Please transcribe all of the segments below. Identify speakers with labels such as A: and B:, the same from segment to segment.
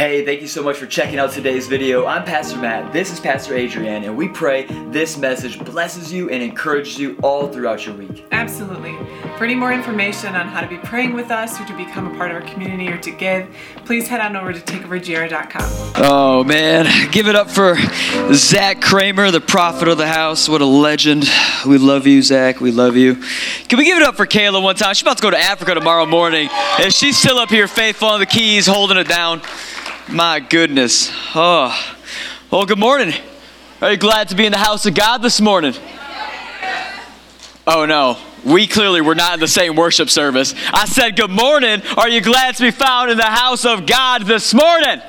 A: Hey, thank you so much for checking out today's video. I'm Pastor Matt, this is Pastor Adrienne, and we pray this message blesses you and encourages you all throughout your week.
B: Absolutely. For any more information on how to be praying with us or to become a part of our community or to give, please head on over to takeovergr.com.
A: Oh man, give it up for Zach Kramer, the prophet of the house. What a legend. We love you, Zach. We love you. Can we give it up for Kayla one time? She's about to go to Africa tomorrow morning, and she's still up here faithful on the keys, holding it down. My goodness. Oh. Well, good morning. Are you glad to be in the house of God this morning? Oh no, we clearly were not in the same worship service. I said, Good morning. Are you glad to be found in the house of God this morning?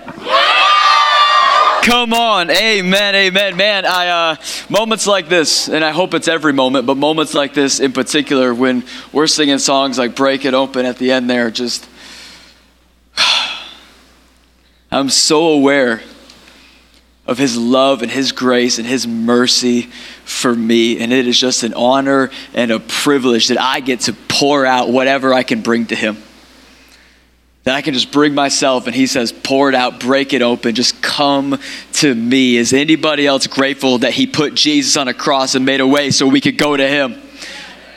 A: Come on, amen, amen, man. I uh, moments like this, and I hope it's every moment, but moments like this in particular, when we're singing songs like "Break It Open" at the end, there, just I'm so aware of His love and His grace and His mercy for me. And it is just an honor and a privilege that I get to pour out whatever I can bring to Him. That I can just bring myself and He says, pour it out, break it open, just come to me. Is anybody else grateful that He put Jesus on a cross and made a way so we could go to Him?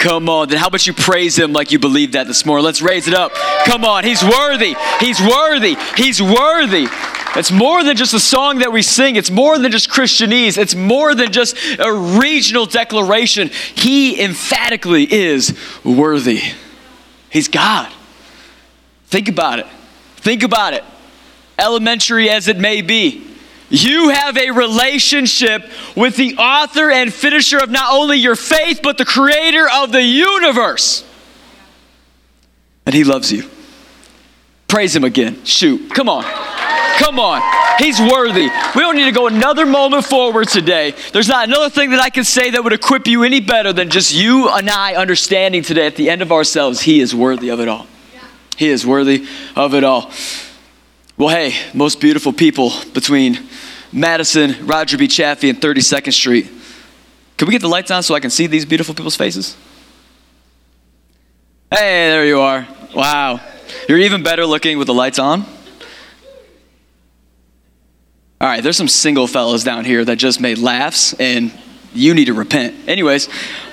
A: Come on, then how about you praise him like you believe that this morning? Let's raise it up. Come on, he's worthy. He's worthy. He's worthy. It's more than just a song that we sing. It's more than just Christianese. It's more than just a regional declaration. He emphatically is worthy. He's God. Think about it. Think about it. Elementary as it may be. You have a relationship with the author and finisher of not only your faith, but the creator of the universe. And he loves you. Praise him again. Shoot. Come on. Come on. He's worthy. We don't need to go another moment forward today. There's not another thing that I can say that would equip you any better than just you and I understanding today at the end of ourselves, He is worthy of it all. He is worthy of it all. Well, hey, most beautiful people between Madison, Roger B. Chaffee, and 32nd Street. Can we get the lights on so I can see these beautiful people's faces? Hey, there you are. Wow. You're even better looking with the lights on. All right, there's some single fellas down here that just made laughs, and you need to repent. Anyways,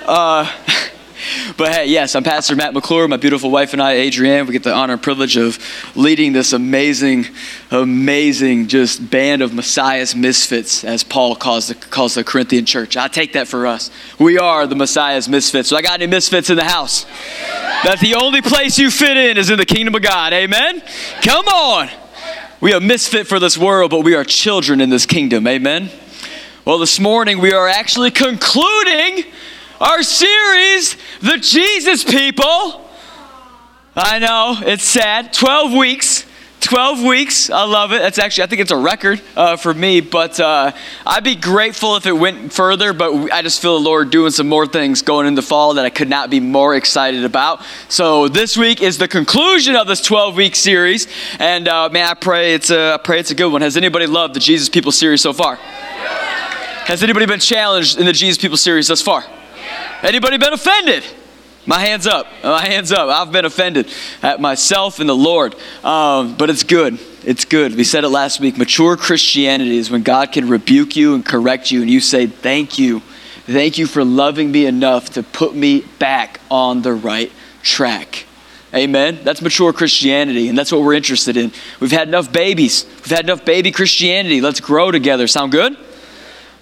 A: uh, but hey, yes, I'm Pastor Matt McClure. My beautiful wife and I, Adrienne, we get the honor and privilege of leading this amazing, amazing just band of Messiah's misfits, as Paul calls the, calls the Corinthian church. I take that for us. We are the Messiah's misfits. So I got any misfits in the house? That the only place you fit in is in the kingdom of God. Amen? Come on. We are misfit for this world, but we are children in this kingdom. Amen? Well, this morning we are actually concluding our series, The Jesus People. I know, it's sad. 12 weeks. 12 weeks. I love it. That's actually, I think it's a record uh, for me, but uh, I'd be grateful if it went further, but I just feel the Lord doing some more things going into fall that I could not be more excited about. So this week is the conclusion of this 12 week series, and uh, man, I pray it's, a, I pray it's a good one. Has anybody loved the Jesus People series so far? Has anybody been challenged in the Jesus People series thus far? Anybody been offended? My hands up. My hands up. I've been offended at myself and the Lord. Um, but it's good. It's good. We said it last week. Mature Christianity is when God can rebuke you and correct you, and you say, Thank you. Thank you for loving me enough to put me back on the right track. Amen. That's mature Christianity, and that's what we're interested in. We've had enough babies. We've had enough baby Christianity. Let's grow together. Sound good?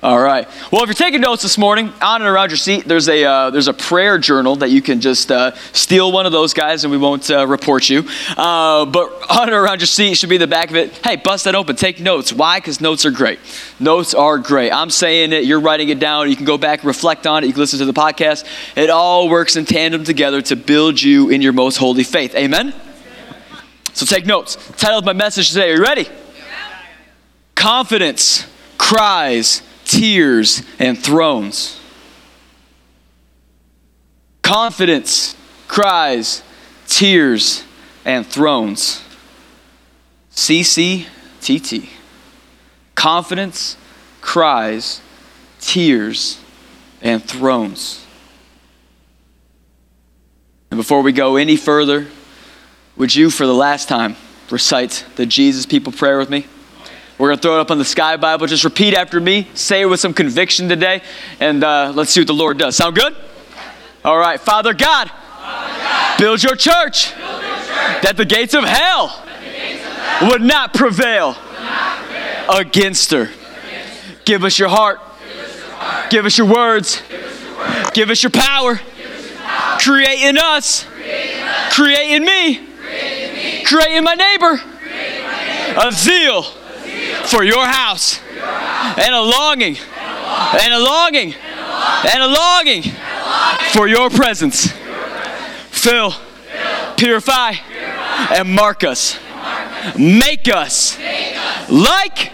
A: All right. Well, if you're taking notes this morning, on and around your seat, there's a uh, there's a prayer journal that you can just uh, steal one of those guys, and we won't uh, report you. Uh, but on and around your seat should be the back of it. Hey, bust that open. Take notes. Why? Because notes are great. Notes are great. I'm saying it. You're writing it down. You can go back, and reflect on it. You can listen to the podcast. It all works in tandem together to build you in your most holy faith. Amen. So take notes. Title of my message today. Are you ready? Confidence cries tears, and thrones. Confidence cries, tears, and thrones. CCTT. Confidence cries, tears, and thrones. And before we go any further, would you, for the last time, recite the Jesus people prayer with me? We're going to throw it up on the Sky Bible. Just repeat after me. Say it with some conviction today, and uh, let's see what the Lord does. Sound good? All right. Father God, Father God build, your church, build your church that the gates of hell, gates of hell would, not prevail, would not prevail against her. Against Give us your heart. Give us your, words. Give us your, power. Create in us. Create in, me. Create in, my neighbor. A zeal for your house, and a longing, and a longing, and a longing for your presence. Fill, purify, and mark us. Make us like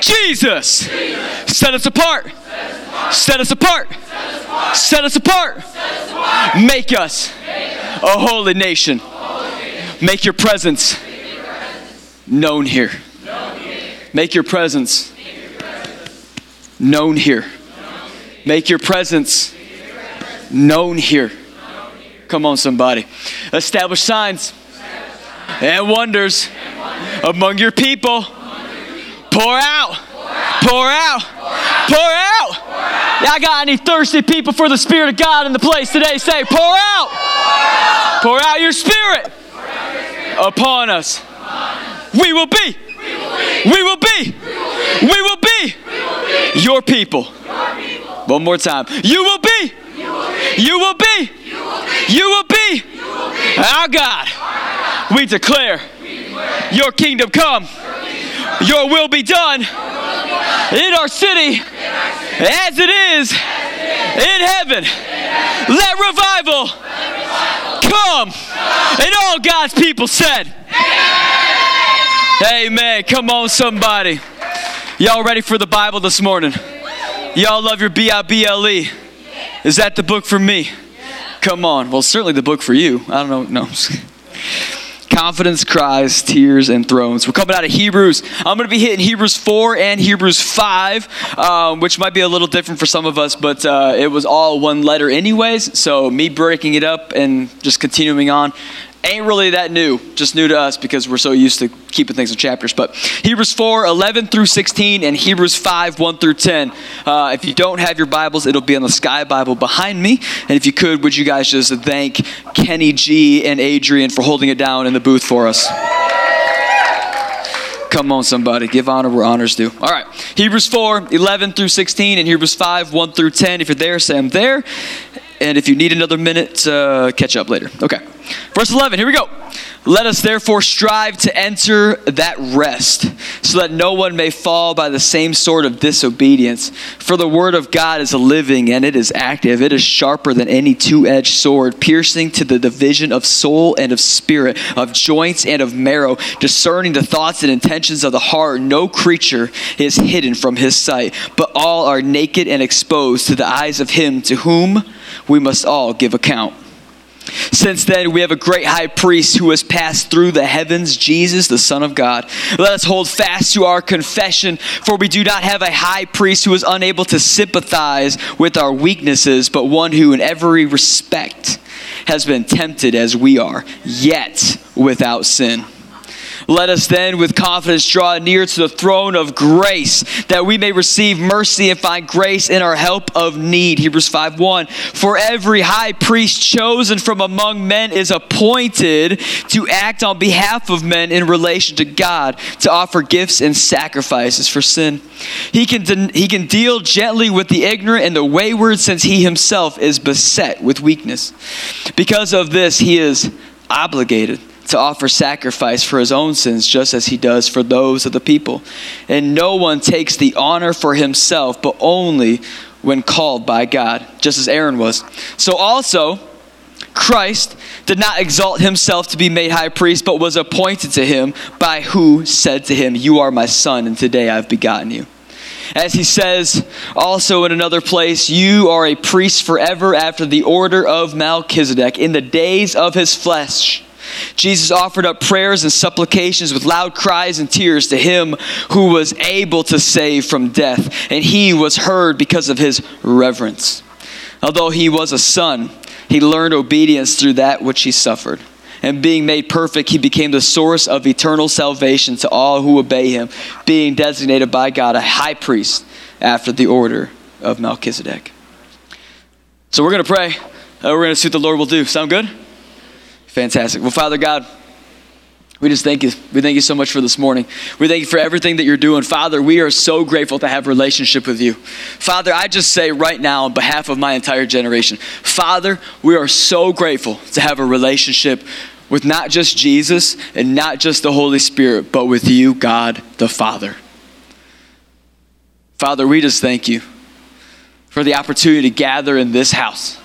A: Jesus. Set us apart. Set us apart. Set us apart. Make us a holy nation. Make your presence known here. Make your presence known here. Make your presence known here. Come on, somebody. Establish signs and wonders among your people. Pour out. Pour out. Pour out. I got any thirsty people for the Spirit of God in the place today? Say, pour out. Pour out your Spirit upon us. We will be we will be. We will be. Your people. One more time. You will be. You will be. You will be. Our God. We declare your kingdom come. Your will be done in our city as it is in heaven. Let revival come. And all God's people said, Amen. Come on, somebody. Y'all ready for the Bible this morning? Y'all love your B I B L E. Is that the book for me? Come on. Well, certainly the book for you. I don't know. No. Confidence, cries, tears, and thrones. We're coming out of Hebrews. I'm going to be hitting Hebrews 4 and Hebrews 5, um, which might be a little different for some of us, but uh, it was all one letter, anyways. So, me breaking it up and just continuing on ain't really that new, just new to us because we're so used to keeping things in chapters. But Hebrews 4, 11 through 16, and Hebrews 5, 1 through 10. Uh, if you don't have your Bibles, it'll be on the Sky Bible behind me. And if you could, would you guys just thank Kenny G and Adrian for holding it down in the booth for us? Come on, somebody. Give honor where honor's due. All right. Hebrews 4, 11 through 16, and Hebrews 5, 1 through 10. If you're there, say I'm there. And if you need another minute, uh, catch up later. Okay. Verse 11, here we go. Let us therefore strive to enter that rest, so that no one may fall by the same sort of disobedience. For the word of God is living and it is active. It is sharper than any two edged sword, piercing to the division of soul and of spirit, of joints and of marrow, discerning the thoughts and intentions of the heart. No creature is hidden from his sight, but all are naked and exposed to the eyes of him to whom we must all give account. Since then, we have a great high priest who has passed through the heavens, Jesus, the Son of God. Let us hold fast to our confession, for we do not have a high priest who is unable to sympathize with our weaknesses, but one who, in every respect, has been tempted as we are, yet without sin. Let us then with confidence draw near to the throne of grace that we may receive mercy and find grace in our help of need. Hebrews 5:1. For every high priest chosen from among men is appointed to act on behalf of men in relation to God, to offer gifts and sacrifices for sin. He can, he can deal gently with the ignorant and the wayward since he himself is beset with weakness. Because of this, he is obligated to offer sacrifice for his own sins, just as he does for those of the people. And no one takes the honor for himself, but only when called by God, just as Aaron was. So also, Christ did not exalt himself to be made high priest, but was appointed to him by who said to him, You are my son, and today I've begotten you. As he says also in another place, You are a priest forever after the order of Melchizedek in the days of his flesh Jesus offered up prayers and supplications with loud cries and tears to him who was able to save from death, and he was heard because of his reverence. Although he was a son, he learned obedience through that which he suffered. and being made perfect, he became the source of eternal salvation to all who obey him, being designated by God a high priest after the order of Melchizedek. So we're going to pray. Uh, we're going to see what the Lord will do. Sound good? Fantastic. Well, Father God, we just thank you. We thank you so much for this morning. We thank you for everything that you're doing. Father, we are so grateful to have relationship with you. Father, I just say right now on behalf of my entire generation, Father, we are so grateful to have a relationship with not just Jesus and not just the Holy Spirit, but with you, God the Father. Father, we just thank you for the opportunity to gather in this house.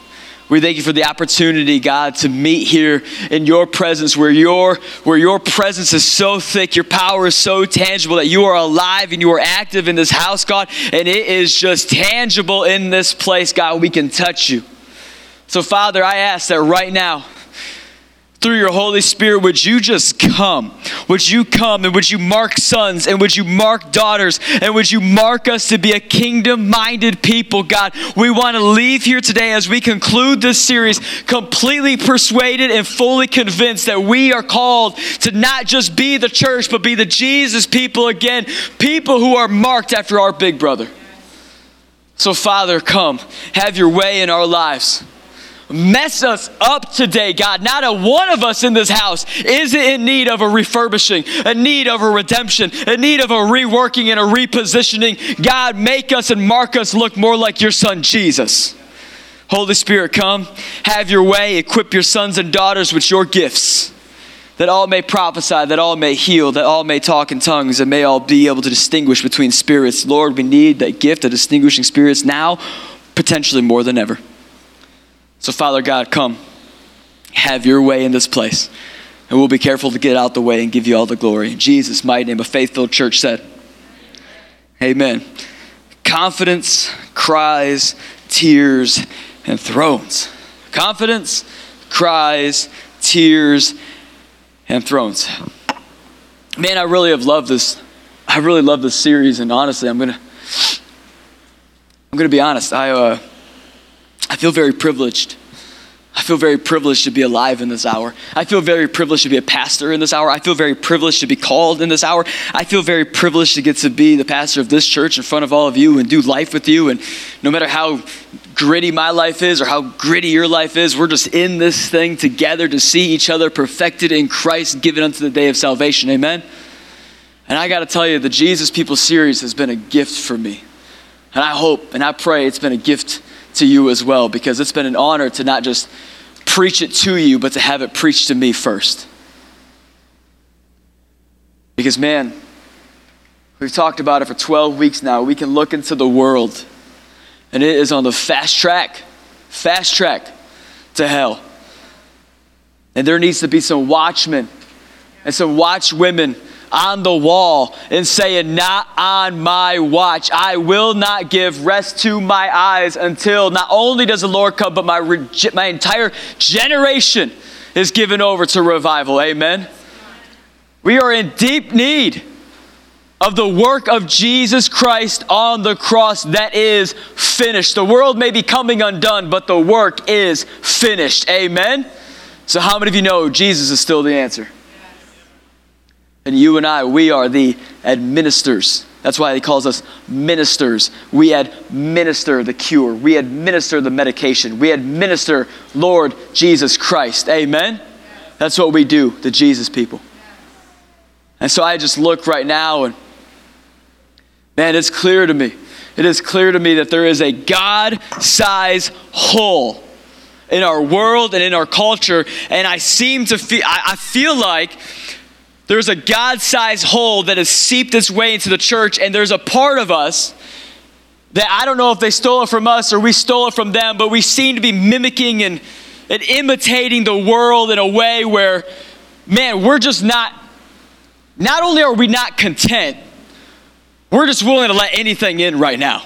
A: We thank you for the opportunity, God, to meet here in your presence where your, where your presence is so thick, your power is so tangible that you are alive and you are active in this house, God, and it is just tangible in this place, God. We can touch you. So, Father, I ask that right now, through your Holy Spirit, would you just come? Would you come and would you mark sons and would you mark daughters and would you mark us to be a kingdom minded people, God? We want to leave here today as we conclude this series completely persuaded and fully convinced that we are called to not just be the church, but be the Jesus people again, people who are marked after our big brother. So, Father, come, have your way in our lives mess us up today, God. Not a one of us in this house is in need of a refurbishing, a need of a redemption, a need of a reworking and a repositioning. God, make us and mark us look more like your son, Jesus. Holy Spirit, come, have your way, equip your sons and daughters with your gifts. That all may prophesy, that all may heal, that all may talk in tongues, and may all be able to distinguish between spirits. Lord, we need that gift of distinguishing spirits now, potentially more than ever. So, Father God, come, have your way in this place. And we'll be careful to get out the way and give you all the glory. In Jesus' mighty name, a faithful church said, Amen. Confidence, cries, tears, and thrones. Confidence, cries, tears, and thrones. Man, I really have loved this. I really love this series, and honestly, I'm gonna, I'm gonna be honest. I, uh, I feel very privileged. I feel very privileged to be alive in this hour. I feel very privileged to be a pastor in this hour. I feel very privileged to be called in this hour. I feel very privileged to get to be the pastor of this church in front of all of you and do life with you. And no matter how gritty my life is or how gritty your life is, we're just in this thing together to see each other perfected in Christ, given unto the day of salvation. Amen. And I got to tell you, the Jesus People series has been a gift for me. And I hope and I pray it's been a gift to you as well because it's been an honor to not just preach it to you, but to have it preached to me first. Because, man, we've talked about it for 12 weeks now. We can look into the world, and it is on the fast track, fast track to hell. And there needs to be some watchmen and some watchwomen on the wall and saying, Not on my watch. I will not give rest to my eyes until not only does the Lord come, but my, my entire generation is given over to revival. Amen. We are in deep need of the work of Jesus Christ on the cross that is finished. The world may be coming undone, but the work is finished. Amen. So, how many of you know Jesus is still the answer? And you and I, we are the administers. That's why he calls us ministers. We administer the cure. We administer the medication. We administer Lord Jesus Christ. Amen? That's what we do, the Jesus people. And so I just look right now and man, it's clear to me. It is clear to me that there is a God size hole in our world and in our culture. And I seem to feel, I, I feel like there's a God sized hole that has seeped its way into the church, and there's a part of us that I don't know if they stole it from us or we stole it from them, but we seem to be mimicking and, and imitating the world in a way where, man, we're just not, not only are we not content, we're just willing to let anything in right now.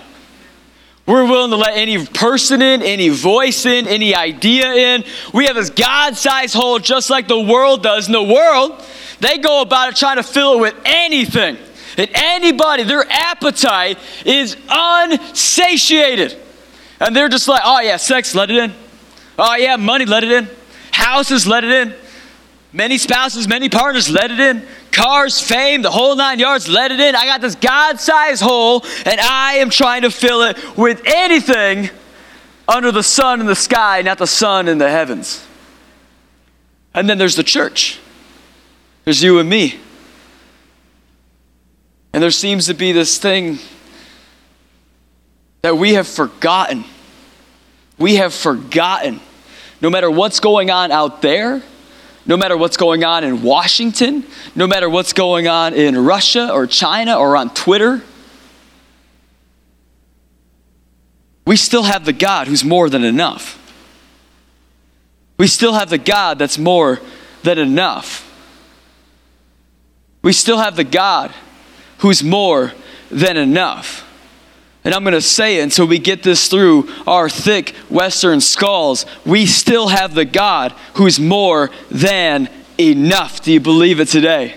A: We're willing to let any person in, any voice in, any idea in. We have this God sized hole just like the world does. In the world, they go about it trying to fill it with anything. And anybody, their appetite is unsatiated. And they're just like, oh yeah, sex, let it in. Oh yeah, money, let it in. Houses, let it in. Many spouses, many partners, let it in. Cars, fame, the whole nine yards, let it in. I got this God sized hole, and I am trying to fill it with anything under the sun in the sky, not the sun in the heavens. And then there's the church. There's you and me. And there seems to be this thing that we have forgotten. We have forgotten. No matter what's going on out there, no matter what's going on in Washington, no matter what's going on in Russia or China or on Twitter, we still have the God who's more than enough. We still have the God that's more than enough. We still have the God who's more than enough. And I'm going to say it until we get this through our thick Western skulls. We still have the God who's more than enough. Do you believe it today?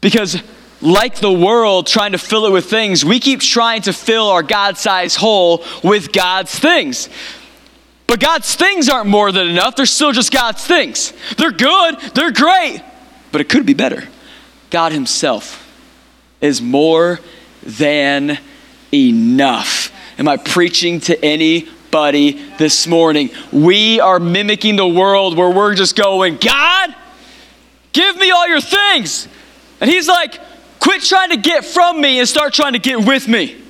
A: Because, like the world trying to fill it with things, we keep trying to fill our God sized hole with God's things. But God's things aren't more than enough. They're still just God's things. They're good, they're great, but it could be better. God Himself is more than enough. Am I preaching to anybody this morning? We are mimicking the world where we're just going, God, give me all your things. And He's like, quit trying to get from me and start trying to get with me.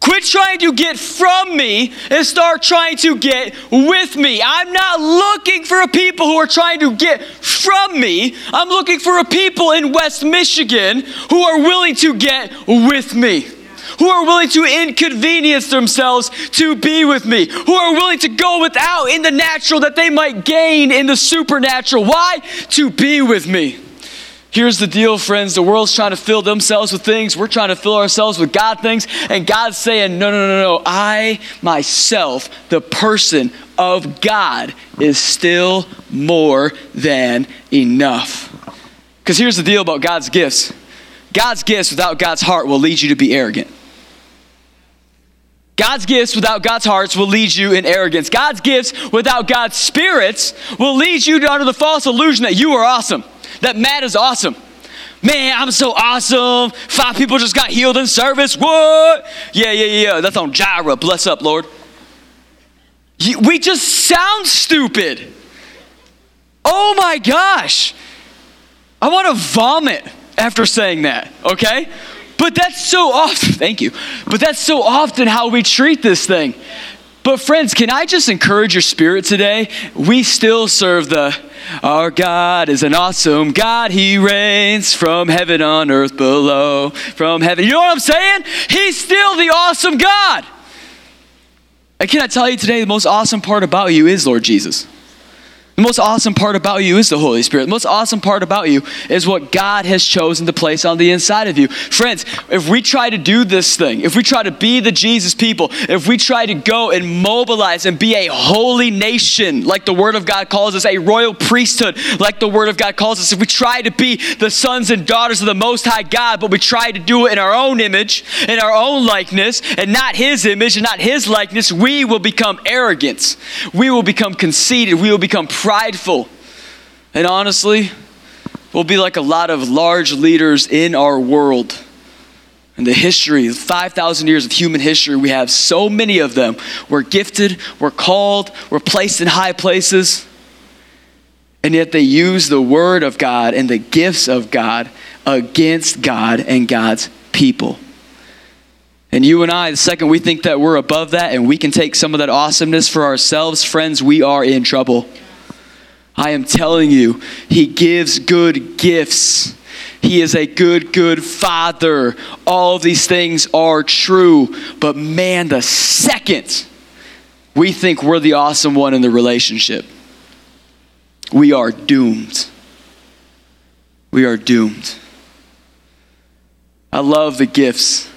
A: Quit trying to get from me and start trying to get with me. I'm not looking for a people who are trying to get from me. I'm looking for a people in West Michigan who are willing to get with me who are willing to inconvenience themselves to be with me, who are willing to go without in the natural that they might gain in the supernatural. Why? To be with me. Here's the deal, friends. The world's trying to fill themselves with things. We're trying to fill ourselves with God things. And God's saying, no, no, no, no. I, myself, the person of God, is still more than enough. Because here's the deal about God's gifts God's gifts without God's heart will lead you to be arrogant. God's gifts without God's hearts will lead you in arrogance. God's gifts without God's spirits will lead you under the false illusion that you are awesome, that Matt is awesome. Man, I'm so awesome. Five people just got healed in service. What? Yeah, yeah, yeah. That's on Jireh. Bless up, Lord. We just sound stupid. Oh my gosh. I want to vomit after saying that, okay? But that's so often, thank you, but that's so often how we treat this thing. But, friends, can I just encourage your spirit today? We still serve the our God is an awesome God. He reigns from heaven on earth below. From heaven. You know what I'm saying? He's still the awesome God. And can I tell you today, the most awesome part about you is Lord Jesus. The most awesome part about you is the Holy Spirit. The most awesome part about you is what God has chosen to place on the inside of you. Friends, if we try to do this thing, if we try to be the Jesus people, if we try to go and mobilize and be a holy nation, like the Word of God calls us, a royal priesthood, like the Word of God calls us, if we try to be the sons and daughters of the Most High God, but we try to do it in our own image, in our own likeness, and not His image and not His likeness, we will become arrogant. We will become conceited. We will become prideful. And honestly, we'll be like a lot of large leaders in our world. In the history, 5,000 years of human history, we have so many of them. We're gifted, we're called, we're placed in high places. And yet they use the word of God and the gifts of God against God and God's people. And you and I, the second we think that we're above that and we can take some of that awesomeness for ourselves, friends, we are in trouble. I am telling you, He gives good gifts. He is a good, good father. All of these things are true. But man, the second we think we're the awesome one in the relationship, we are doomed. We are doomed. I love the gifts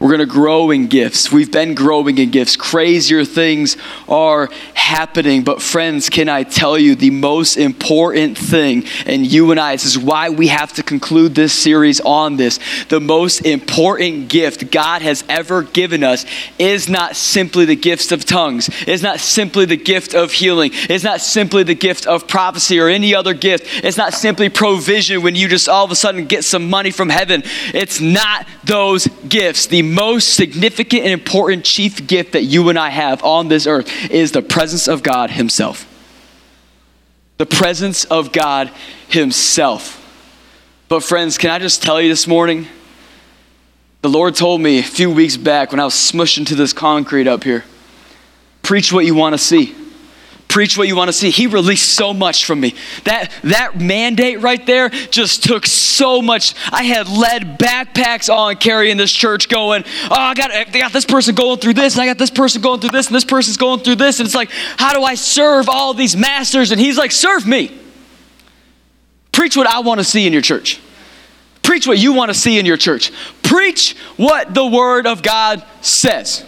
A: We're going to grow in gifts. We've been growing in gifts. Crazier things are happening. But, friends, can I tell you the most important thing? And you and I, this is why we have to conclude this series on this. The most important gift God has ever given us is not simply the gifts of tongues, it's not simply the gift of healing, it's not simply the gift of prophecy or any other gift. It's not simply provision when you just all of a sudden get some money from heaven. It's not those gifts. The most significant and important chief gift that you and I have on this earth is the presence of God Himself. The presence of God Himself. But, friends, can I just tell you this morning? The Lord told me a few weeks back when I was smushed into this concrete up here preach what you want to see preach what you want to see. He released so much from me. That that mandate right there just took so much. I had lead backpacks on carrying this church going, oh, I got, I got this person going through this, and I got this person going through this, and this person's going through this. And it's like, how do I serve all these masters? And he's like, serve me. Preach what I want to see in your church. Preach what you want to see in your church. Preach what the Word of God says.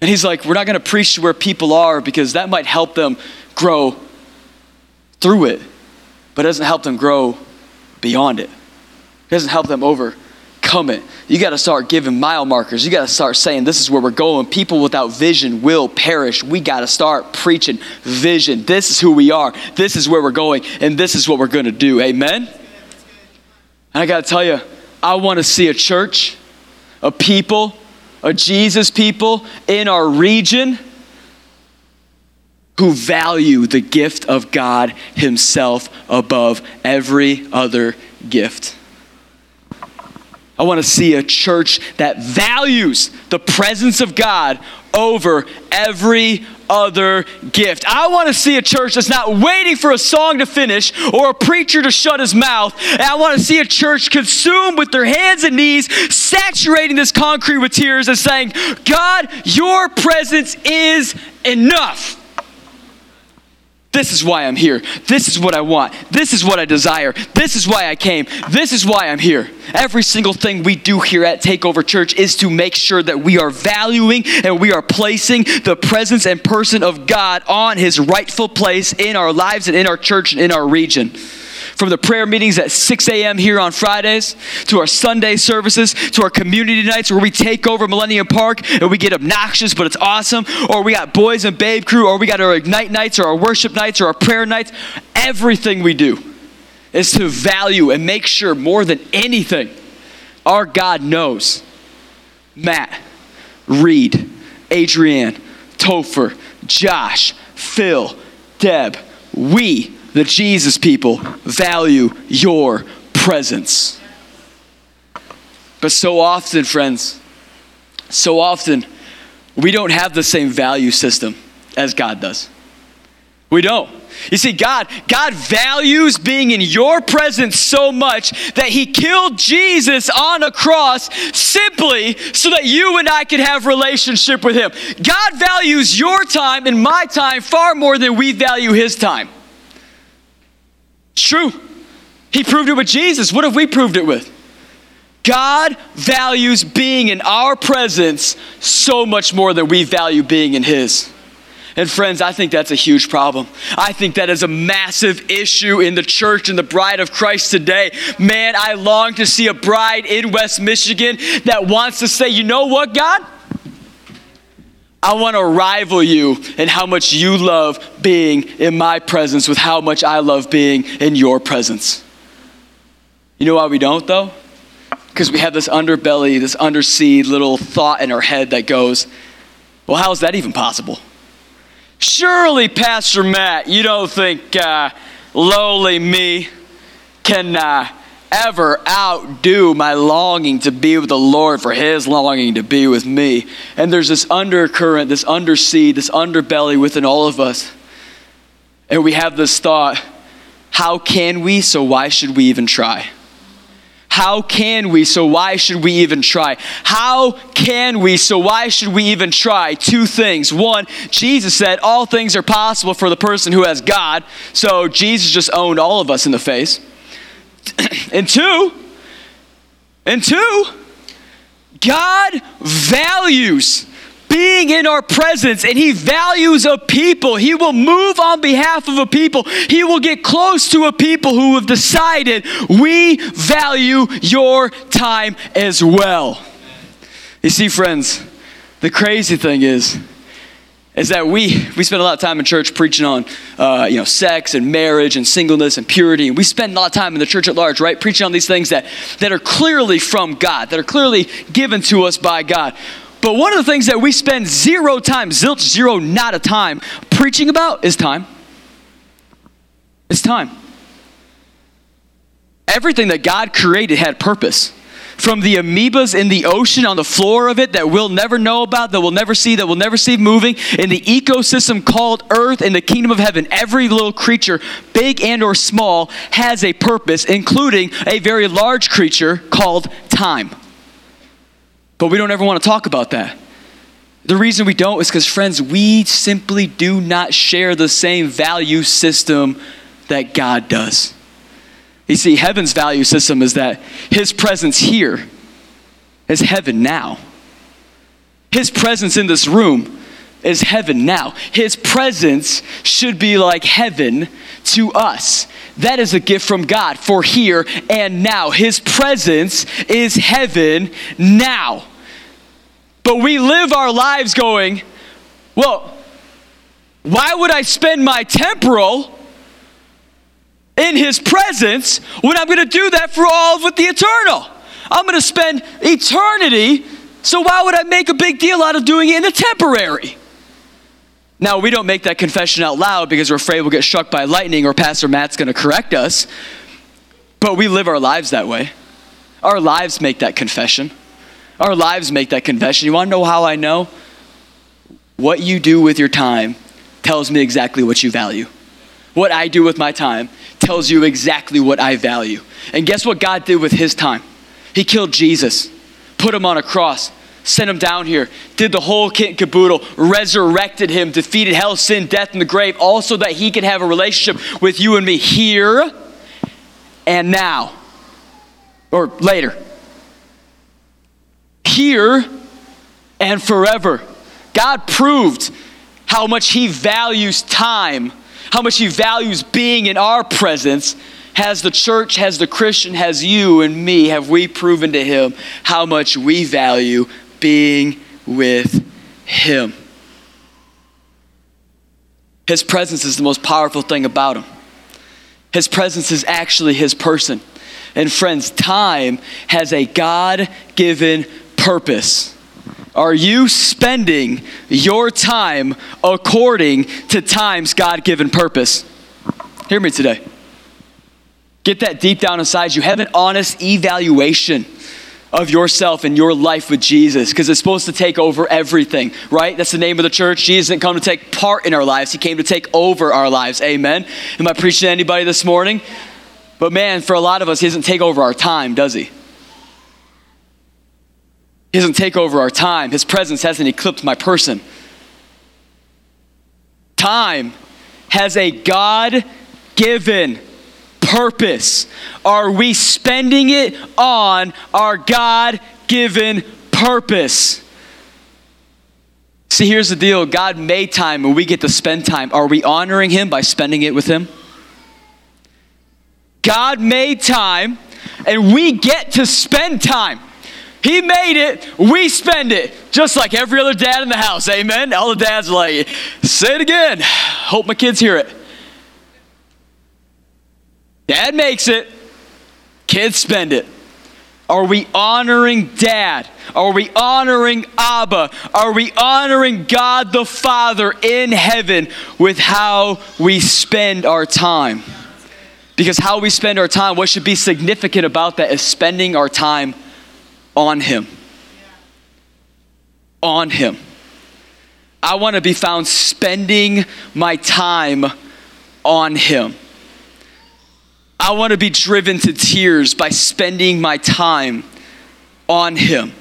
A: And he's like, We're not going to preach to where people are because that might help them grow through it, but it doesn't help them grow beyond it. It doesn't help them overcome it. You got to start giving mile markers. You got to start saying, This is where we're going. People without vision will perish. We got to start preaching vision. This is who we are. This is where we're going, and this is what we're going to do. Amen? And I got to tell you, I want to see a church, a people, a Jesus people in our region who value the gift of God Himself above every other gift. I want to see a church that values the presence of God over every other gift. I want to see a church that's not waiting for a song to finish or a preacher to shut his mouth. And I want to see a church consumed with their hands and knees, saturating this concrete with tears and saying, God, your presence is enough. This is why I'm here. This is what I want. This is what I desire. This is why I came. This is why I'm here. Every single thing we do here at Takeover Church is to make sure that we are valuing and we are placing the presence and person of God on his rightful place in our lives and in our church and in our region from the prayer meetings at 6 a.m. here on Fridays, to our Sunday services, to our community nights where we take over Millennium Park and we get obnoxious, but it's awesome, or we got Boys and Babe Crew, or we got our Ignite nights, or our worship nights, or our prayer nights. Everything we do is to value and make sure more than anything, our God knows Matt, Reed, Adrienne, Topher, Josh, Phil, Deb, we the Jesus people value your presence. But so often, friends, so often, we don't have the same value system as God does. We don't. You see, God, God values being in your presence so much that He killed Jesus on a cross simply so that you and I could have relationship with Him. God values your time and my time far more than we value His time. It's true. He proved it with Jesus. What have we proved it with? God values being in our presence so much more than we value being in His. And friends, I think that's a huge problem. I think that is a massive issue in the church and the bride of Christ today. Man, I long to see a bride in West Michigan that wants to say, you know what, God? I want to rival you in how much you love being in my presence with how much I love being in your presence. You know why we don't, though? Because we have this underbelly, this undersea little thought in our head that goes, well, how is that even possible? Surely, Pastor Matt, you don't think uh, lowly me can uh, ever outdo my longing to be with the Lord for His longing to be with me. And there's this undercurrent, this undersea, this underbelly within all of us. And we have this thought how can we, so why should we even try? How can we, so why should we even try? How can we, so why should we even try? Two things. One, Jesus said all things are possible for the person who has God. So Jesus just owned all of us in the face. And two, and two, God values being in our presence and he values a people. He will move on behalf of a people. He will get close to a people who have decided we value your time as well. You see, friends, the crazy thing is, is that we we spend a lot of time in church preaching on uh, you know sex and marriage and singleness and purity. And we spend a lot of time in the church at large right preaching on these things that that are clearly from god that are clearly given to us by god. But one of the things that we spend zero time zilch zero not a time preaching about is time. It's time. Everything that god created had purpose from the amoebas in the ocean on the floor of it that we'll never know about, that we'll never see, that we'll never see moving, in the ecosystem called Earth, in the kingdom of heaven, every little creature, big and or small, has a purpose, including a very large creature called time. But we don't ever want to talk about that. The reason we don't is because, friends, we simply do not share the same value system that God does. You see, heaven's value system is that his presence here is heaven now. His presence in this room is heaven now. His presence should be like heaven to us. That is a gift from God for here and now. His presence is heaven now. But we live our lives going, well, why would I spend my temporal in his presence when I'm going to do that for all of the eternal. I'm going to spend eternity, so why would I make a big deal out of doing it in the temporary? Now, we don't make that confession out loud because we're afraid we'll get struck by lightning or Pastor Matt's going to correct us, but we live our lives that way. Our lives make that confession. Our lives make that confession. You want to know how I know? What you do with your time tells me exactly what you value. What I do with my time tells you exactly what I value. And guess what God did with his time? He killed Jesus, put him on a cross, sent him down here, did the whole kit and caboodle, resurrected him, defeated hell, sin, death, and the grave, also that he could have a relationship with you and me here and now, or later. Here and forever. God proved how much he values time how much He values being in our presence, has the church, has the Christian, has you and me, have we proven to Him how much we value being with Him? His presence is the most powerful thing about Him. His presence is actually His person. And friends, time has a God given purpose. Are you spending your time according to time's God given purpose? Hear me today. Get that deep down inside you. Have an honest evaluation of yourself and your life with Jesus because it's supposed to take over everything, right? That's the name of the church. Jesus didn't come to take part in our lives, He came to take over our lives. Amen. Am I preaching to anybody this morning? But man, for a lot of us, He doesn't take over our time, does He? He doesn't take over our time. His presence hasn't eclipsed my person. Time has a God given purpose. Are we spending it on our God given purpose? See, here's the deal God made time and we get to spend time. Are we honoring Him by spending it with Him? God made time and we get to spend time. He made it, we spend it, just like every other dad in the house. Amen. All the dads are like, say it again. Hope my kids hear it. Dad makes it, kids spend it. Are we honoring dad? Are we honoring Abba? Are we honoring God the Father in heaven with how we spend our time? Because how we spend our time, what should be significant about that is spending our time on Him. On Him. I want to be found spending my time on Him. I want to be driven to tears by spending my time on Him.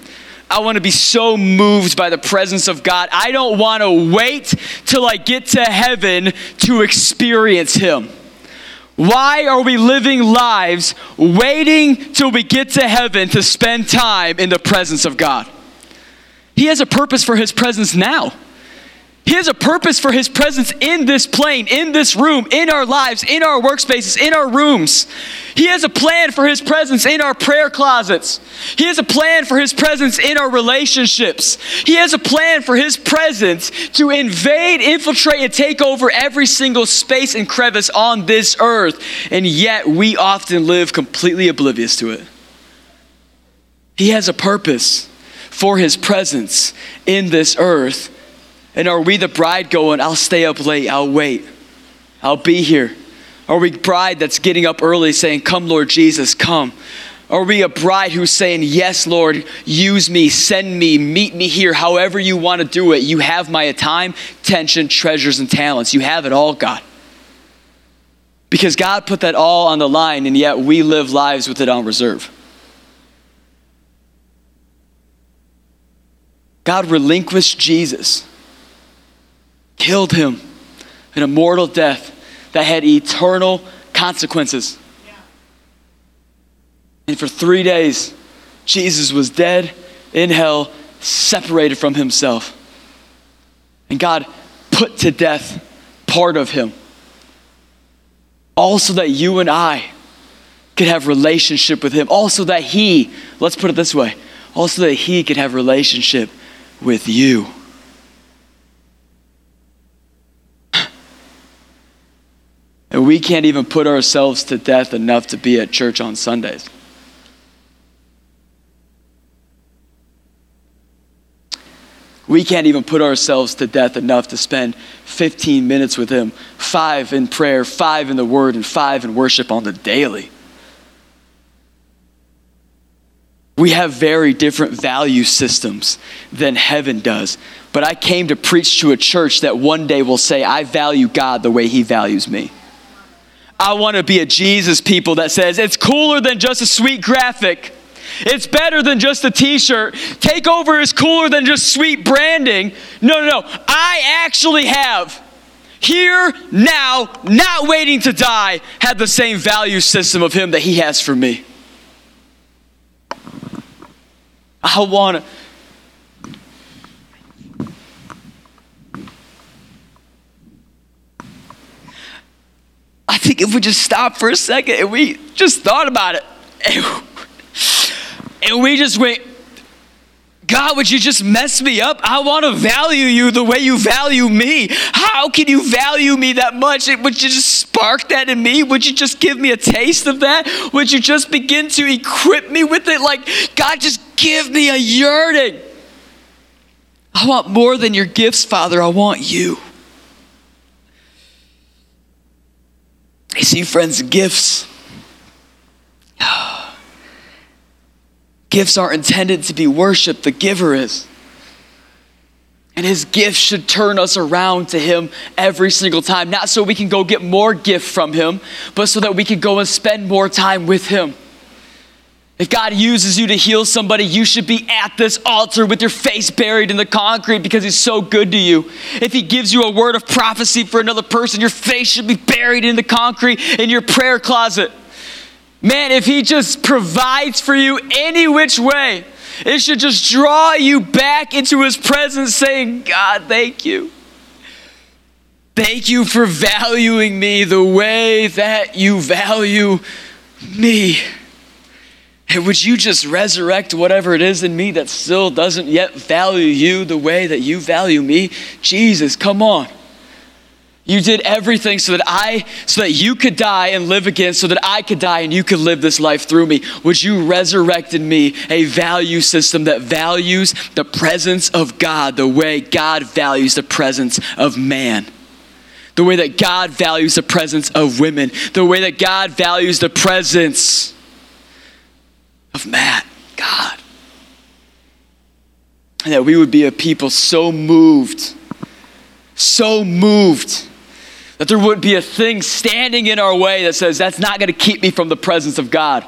A: I want to be so moved by the presence of God. I don't want to wait till I get to heaven to experience Him. Why are we living lives waiting till we get to heaven to spend time in the presence of God? He has a purpose for his presence now. He has a purpose for his presence in this plane, in this room, in our lives, in our workspaces, in our rooms. He has a plan for his presence in our prayer closets. He has a plan for his presence in our relationships. He has a plan for his presence to invade, infiltrate, and take over every single space and crevice on this earth. And yet we often live completely oblivious to it. He has a purpose for his presence in this earth. And are we the bride going, I'll stay up late, I'll wait, I'll be here? Are we bride that's getting up early saying, Come, Lord Jesus, come? Are we a bride who's saying, Yes, Lord, use me, send me, meet me here, however you want to do it? You have my time, tension, treasures, and talents. You have it all, God. Because God put that all on the line, and yet we live lives with it on reserve. God relinquished Jesus, killed him an immortal death that had eternal consequences. And for three days, Jesus was dead in hell, separated from himself. And God put to death part of him. Also, that you and I could have relationship with him. Also, that he, let's put it this way, also that he could have relationship with you. And we can't even put ourselves to death enough to be at church on Sundays. We can't even put ourselves to death enough to spend 15 minutes with Him, five in prayer, five in the Word, and five in worship on the daily. We have very different value systems than heaven does. But I came to preach to a church that one day will say, I value God the way He values me. I want to be a Jesus people that says, it's cooler than just a sweet graphic. It's better than just a t shirt. Takeover is cooler than just sweet branding. No, no, no. I actually have, here, now, not waiting to die, had the same value system of Him that He has for me. I want to. I think if we just stop for a second and we just thought about it, and, and we just went, God, would you just mess me up? I want to value you the way you value me. How can you value me that much? Would you just spark that in me? Would you just give me a taste of that? Would you just begin to equip me with it? Like, God, just give me a yearning. I want more than your gifts, Father. I want you. You see, friends, gifts. Gifts aren't intended to be worshiped, the giver is. And his gift should turn us around to him every single time. Not so we can go get more gift from him, but so that we can go and spend more time with him. If God uses you to heal somebody, you should be at this altar with your face buried in the concrete because He's so good to you. If He gives you a word of prophecy for another person, your face should be buried in the concrete in your prayer closet. Man, if He just provides for you any which way, it should just draw you back into His presence saying, God, thank you. Thank you for valuing me the way that you value me. Would you just resurrect whatever it is in me that still doesn't yet value you the way that you value me? Jesus, come on. You did everything so that I so that you could die and live again so that I could die and you could live this life through me. Would you resurrect in me a value system that values the presence of God the way God values the presence of man? The way that God values the presence of women, the way that God values the presence of Matt, God. And that we would be a people so moved, so moved, that there wouldn't be a thing standing in our way that says, that's not going to keep me from the presence of God.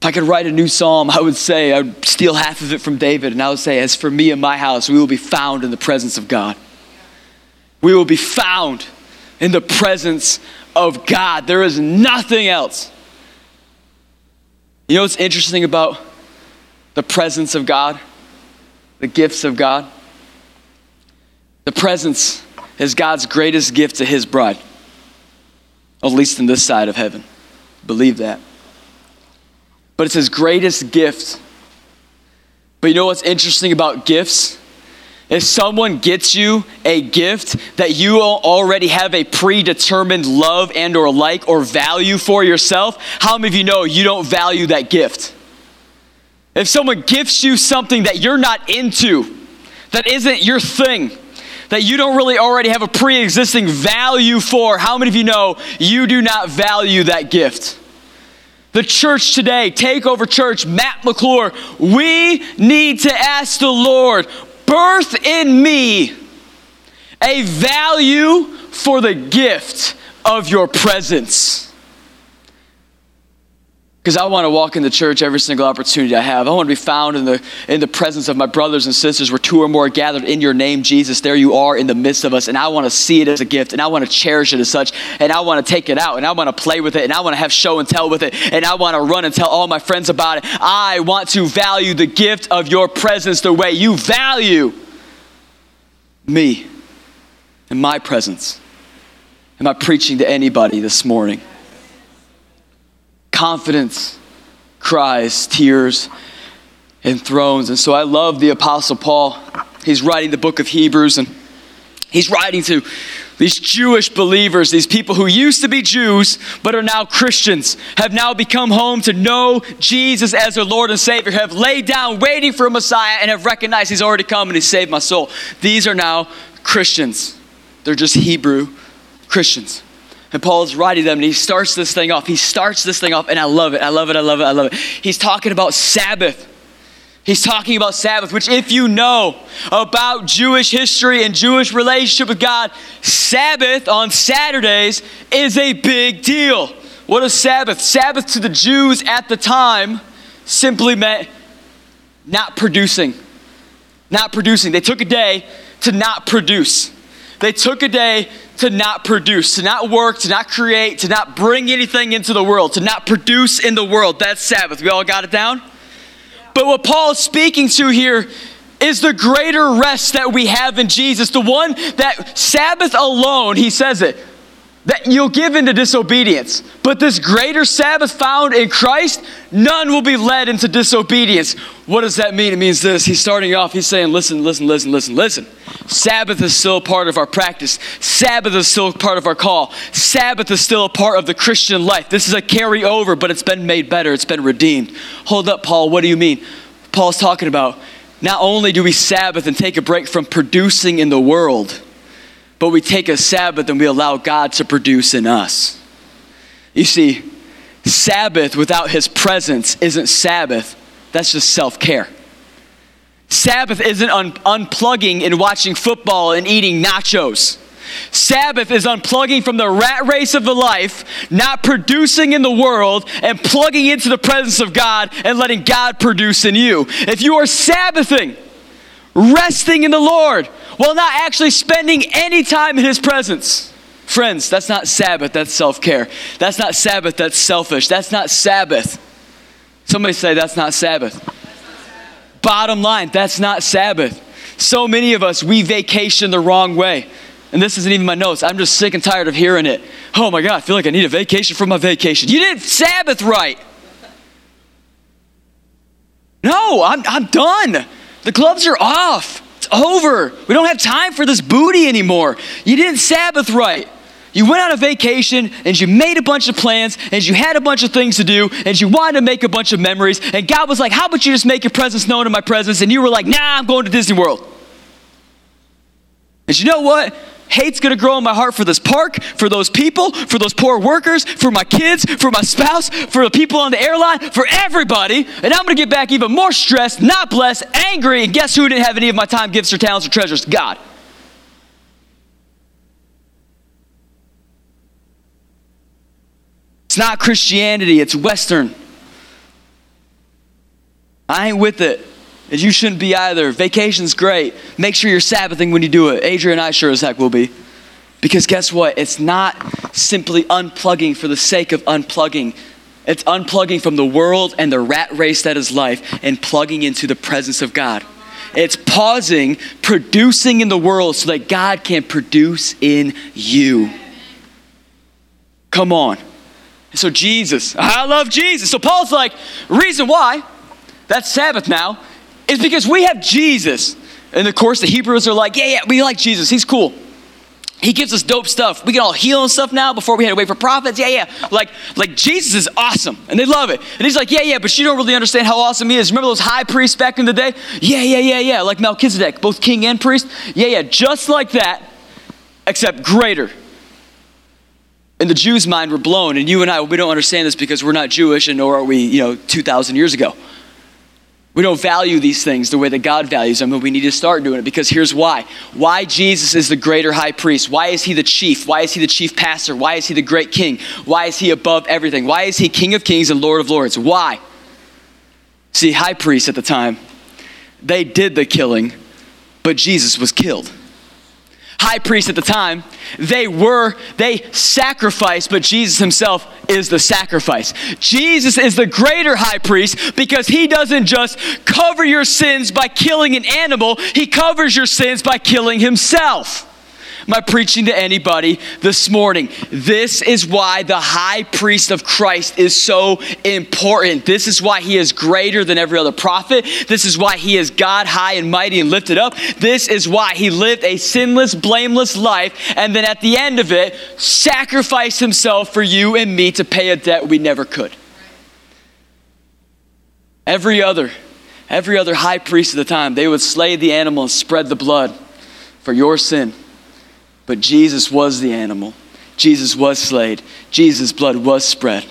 A: If I could write a new psalm, I would say, I would steal half of it from David, and I would say, As for me and my house, we will be found in the presence of God. we will be found in the presence of God. There is nothing else. You know what's interesting about the presence of God, the gifts of God? The presence is God's greatest gift to his bride, at least in this side of heaven. Believe that. But it's his greatest gift. But you know what's interesting about gifts? If someone gets you a gift that you already have a predetermined love and or like or value for yourself, how many of you know you don't value that gift? If someone gifts you something that you're not into, that isn't your thing, that you don't really already have a pre existing value for, how many of you know you do not value that gift? The church today, Takeover Church, Matt McClure, we need to ask the Lord, birth in me a value for the gift of your presence. Because I want to walk in the church every single opportunity I have. I want to be found in the, in the presence of my brothers and sisters where two or more are gathered in your name, Jesus. There you are in the midst of us. And I want to see it as a gift and I want to cherish it as such. And I want to take it out and I want to play with it and I want to have show and tell with it. And I want to run and tell all my friends about it. I want to value the gift of your presence the way you value me and my presence. Am I preaching to anybody this morning? Confidence, cries, tears, and thrones. And so I love the Apostle Paul. He's writing the book of Hebrews and he's writing to these Jewish believers, these people who used to be Jews but are now Christians, have now become home to know Jesus as their Lord and Savior, have laid down waiting for a Messiah, and have recognized He's already come and He saved my soul. These are now Christians. They're just Hebrew Christians. And Paul is writing them and he starts this thing off. He starts this thing off, and I love it. I love it. I love it. I love it. He's talking about Sabbath. He's talking about Sabbath, which, if you know about Jewish history and Jewish relationship with God, Sabbath on Saturdays is a big deal. What is Sabbath? Sabbath to the Jews at the time simply meant not producing. Not producing. They took a day to not produce. They took a day to not produce, to not work, to not create, to not bring anything into the world, to not produce in the world. That's Sabbath. We all got it down? But what Paul is speaking to here is the greater rest that we have in Jesus, the one that Sabbath alone, he says it, that you'll give into disobedience. But this greater Sabbath found in Christ, none will be led into disobedience. What does that mean? It means this. He's starting off, he's saying, listen, listen, listen, listen, listen. Sabbath is still part of our practice. Sabbath is still part of our call. Sabbath is still a part of the Christian life. This is a carryover, but it's been made better. It's been redeemed. Hold up, Paul. What do you mean? Paul's talking about not only do we Sabbath and take a break from producing in the world, but we take a Sabbath and we allow God to produce in us. You see, Sabbath without His presence isn't Sabbath, that's just self care. Sabbath isn't un- unplugging and watching football and eating nachos. Sabbath is unplugging from the rat race of the life, not producing in the world, and plugging into the presence of God and letting God produce in you. If you are Sabbathing, resting in the Lord, while not actually spending any time in His presence. Friends, that's not Sabbath, that's self care. That's not Sabbath, that's selfish. That's not Sabbath. Somebody say, that's not Sabbath. Bottom line, that's not Sabbath. So many of us, we vacation the wrong way. And this isn't even my notes. I'm just sick and tired of hearing it. Oh my God, I feel like I need a vacation from my vacation. You didn't Sabbath right. No, I'm, I'm done. The gloves are off. It's over. We don't have time for this booty anymore. You didn't Sabbath right. You went on a vacation and you made a bunch of plans and you had a bunch of things to do and you wanted to make a bunch of memories. And God was like, How about you just make your presence known in my presence? And you were like, Nah, I'm going to Disney World. And you know what? Hate's gonna grow in my heart for this park, for those people, for those poor workers, for my kids, for my spouse, for the people on the airline, for everybody. And I'm gonna get back even more stressed, not blessed, angry. And guess who didn't have any of my time, gifts, or talents, or treasures? God. It's not Christianity, it's Western. I ain't with it. And you shouldn't be either. Vacation's great. Make sure you're Sabbathing when you do it. Adrian and I sure as heck will be. Because guess what? It's not simply unplugging for the sake of unplugging. It's unplugging from the world and the rat race that is life and plugging into the presence of God. It's pausing, producing in the world so that God can produce in you. Come on. So, Jesus, I love Jesus. So, Paul's like, reason why that's Sabbath now is because we have Jesus. And of course, the Hebrews are like, yeah, yeah, we like Jesus. He's cool. He gives us dope stuff. We can all heal and stuff now before we had to wait for prophets. Yeah, yeah. Like, like Jesus is awesome. And they love it. And he's like, yeah, yeah, but you don't really understand how awesome he is. Remember those high priests back in the day? Yeah, yeah, yeah, yeah. Like Melchizedek, both king and priest. Yeah, yeah. Just like that, except greater. And the Jews' mind were blown. And you and I, we don't understand this because we're not Jewish and nor are we, you know, 2,000 years ago. We don't value these things the way that God values them, but we need to start doing it because here's why. Why Jesus is the greater high priest? Why is he the chief? Why is he the chief pastor? Why is he the great king? Why is he above everything? Why is he king of kings and lord of lords? Why? See, high priests at the time, they did the killing, but Jesus was killed high priest at the time, they were, they sacrificed, but Jesus himself is the sacrifice. Jesus is the greater high priest because he doesn't just cover your sins by killing an animal, he covers your sins by killing himself. I preaching to anybody this morning? This is why the high priest of Christ is so important. This is why he is greater than every other prophet. This is why he is God high and mighty and lifted up. This is why he lived a sinless, blameless life and then at the end of it, sacrificed himself for you and me to pay a debt we never could. Every other, every other high priest at the time, they would slay the animal and spread the blood for your sin but Jesus was the animal. Jesus was slayed. Jesus' blood was spread.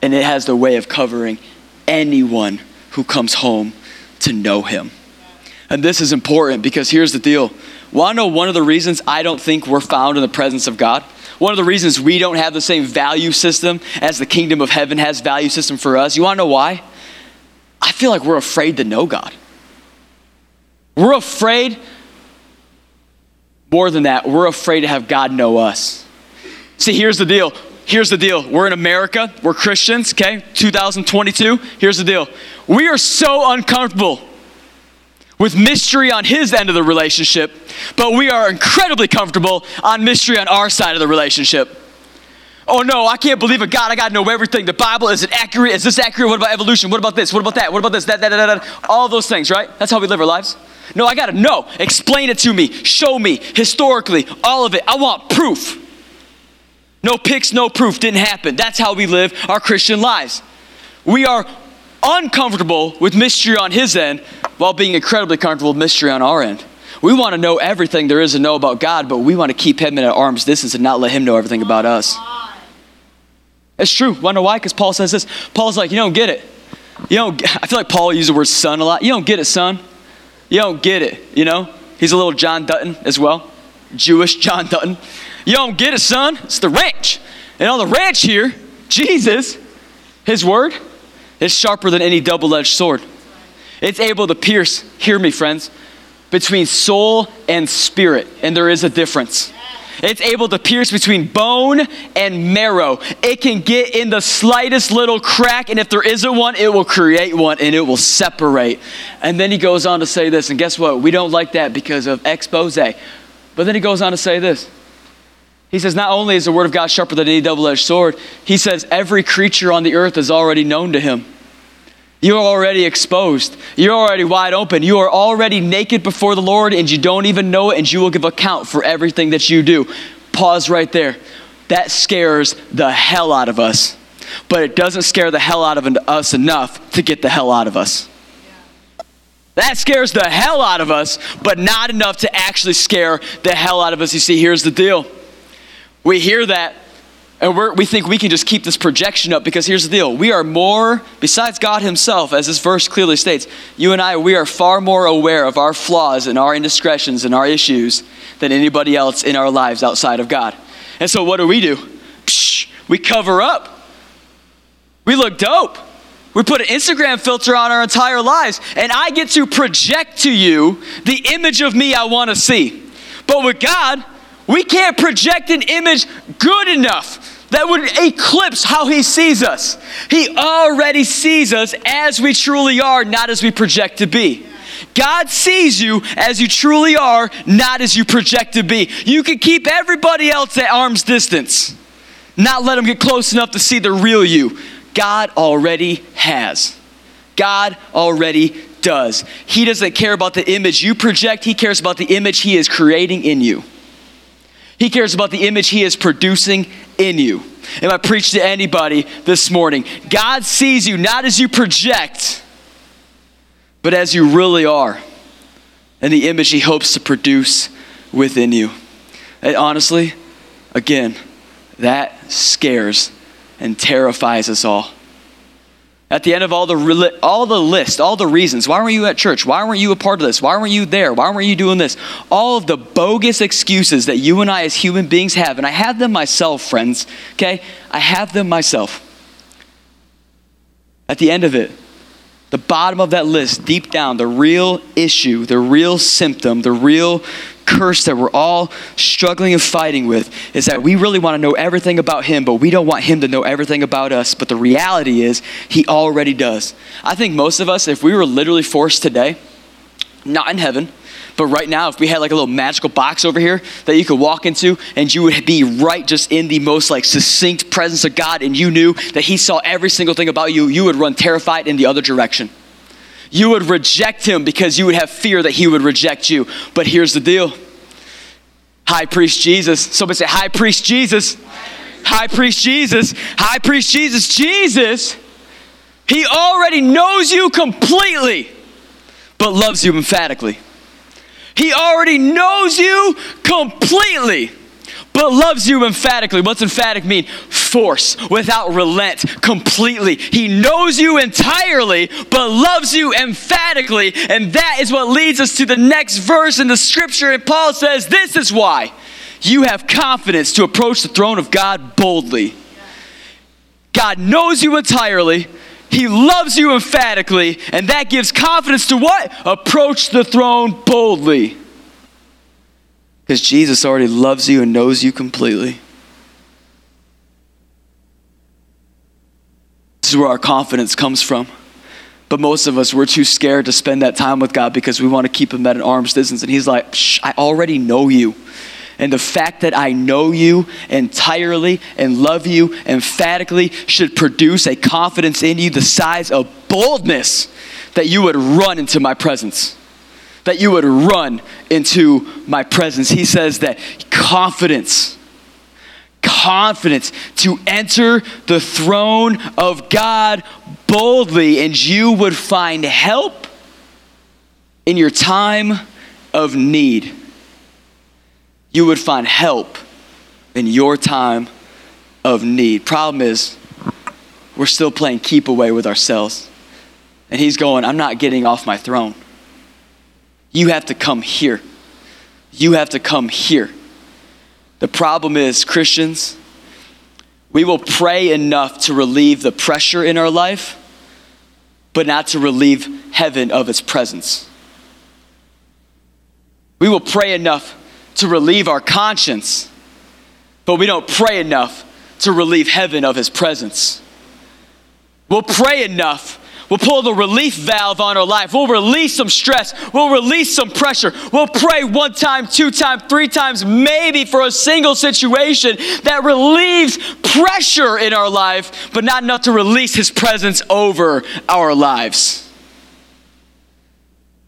A: And it has the way of covering anyone who comes home to know him. And this is important because here's the deal. Want to know one of the reasons I don't think we're found in the presence of God? One of the reasons we don't have the same value system as the kingdom of heaven has value system for us. You want to know why? I feel like we're afraid to know God. We're afraid more than that, we're afraid to have God know us. See, here's the deal. Here's the deal. We're in America. We're Christians, okay? 2022. Here's the deal. We are so uncomfortable with mystery on his end of the relationship, but we are incredibly comfortable on mystery on our side of the relationship. Oh no, I can't believe a God. I got to know everything. The Bible, is it accurate? Is this accurate? What about evolution? What about this? What about that? What about this? That, that, that, that. All those things, right? That's how we live our lives. No, I got to know. Explain it to me. Show me historically, all of it. I want proof. No pics, no proof. Didn't happen. That's how we live our Christian lives. We are uncomfortable with mystery on his end while being incredibly comfortable with mystery on our end. We want to know everything there is to know about God, but we want to keep him at arm's distance and not let him know everything about us. It's true. Wonder why? Because Paul says this. Paul's like, you don't get it. You don't. I feel like Paul used the word son a lot. You don't get it, son. You don't get it, you know? He's a little John Dutton as well, Jewish John Dutton. You don't get it, son. It's the ranch. And on the ranch here, Jesus, his word, is sharper than any double edged sword. It's able to pierce, hear me, friends, between soul and spirit, and there is a difference. It's able to pierce between bone and marrow. It can get in the slightest little crack, and if there isn't one, it will create one and it will separate. And then he goes on to say this, and guess what? We don't like that because of expose. But then he goes on to say this. He says, Not only is the word of God sharper than any double edged sword, he says, every creature on the earth is already known to him. You're already exposed. You're already wide open. You are already naked before the Lord and you don't even know it, and you will give account for everything that you do. Pause right there. That scares the hell out of us, but it doesn't scare the hell out of us enough to get the hell out of us. That scares the hell out of us, but not enough to actually scare the hell out of us. You see, here's the deal. We hear that and we think we can just keep this projection up because here's the deal. We are more, besides God Himself, as this verse clearly states, you and I, we are far more aware of our flaws and our indiscretions and our issues than anybody else in our lives outside of God. And so what do we do? Psh, we cover up. We look dope. We put an Instagram filter on our entire lives, and I get to project to you the image of me I want to see. But with God, We can't project an image good enough that would eclipse how he sees us. He already sees us as we truly are, not as we project to be. God sees you as you truly are, not as you project to be. You can keep everybody else at arm's distance, not let them get close enough to see the real you. God already has. God already does. He doesn't care about the image you project, He cares about the image He is creating in you. He cares about the image He is producing in you. If I preach to anybody this morning, God sees you not as you project, but as you really are, and the image He hopes to produce within you. And honestly, again, that scares and terrifies us all. At the end of all the, all the list, all the reasons, why weren't you at church? Why weren't you a part of this? Why weren't you there? Why weren't you doing this? All of the bogus excuses that you and I as human beings have, and I have them myself, friends, okay? I have them myself. At the end of it, the bottom of that list, deep down, the real issue, the real symptom, the real curse that we're all struggling and fighting with is that we really want to know everything about him, but we don't want him to know everything about us. But the reality is, he already does. I think most of us, if we were literally forced today, not in heaven, but right now, if we had like a little magical box over here that you could walk into and you would be right just in the most like succinct presence of God and you knew that He saw every single thing about you, you would run terrified in the other direction you would reject him because you would have fear that he would reject you. But here's the deal High Priest Jesus. Somebody say, High Priest Jesus. High Priest Jesus. High Priest Jesus. Jesus, he already knows you completely, but loves you emphatically. He already knows you completely but loves you emphatically. What's emphatic mean? Force, without relent, completely. He knows you entirely, but loves you emphatically. And that is what leads us to the next verse in the scripture. And Paul says, This is why you have confidence to approach the throne of God boldly. God knows you entirely. He loves you emphatically, and that gives confidence to what? Approach the throne boldly. Because Jesus already loves you and knows you completely. This is where our confidence comes from. But most of us, we're too scared to spend that time with God because we want to keep Him at an arm's distance. And He's like, I already know you. And the fact that I know you entirely and love you emphatically should produce a confidence in you the size of boldness that you would run into my presence that you would run into my presence. He says that confidence, confidence to enter the throne of God boldly, and you would find help in your time of need. You would find help in your time of need. Problem is, we're still playing keep away with ourselves. And he's going, I'm not getting off my throne. You have to come here. You have to come here. The problem is, Christians, we will pray enough to relieve the pressure in our life, but not to relieve heaven of its presence. We will pray enough to relieve our conscience, but we don't pray enough to relieve heaven of his presence. We'll pray enough We'll pull the relief valve on our life. We'll release some stress. We'll release some pressure. We'll pray one time, two times, three times, maybe for a single situation that relieves pressure in our life, but not enough to release His presence over our lives.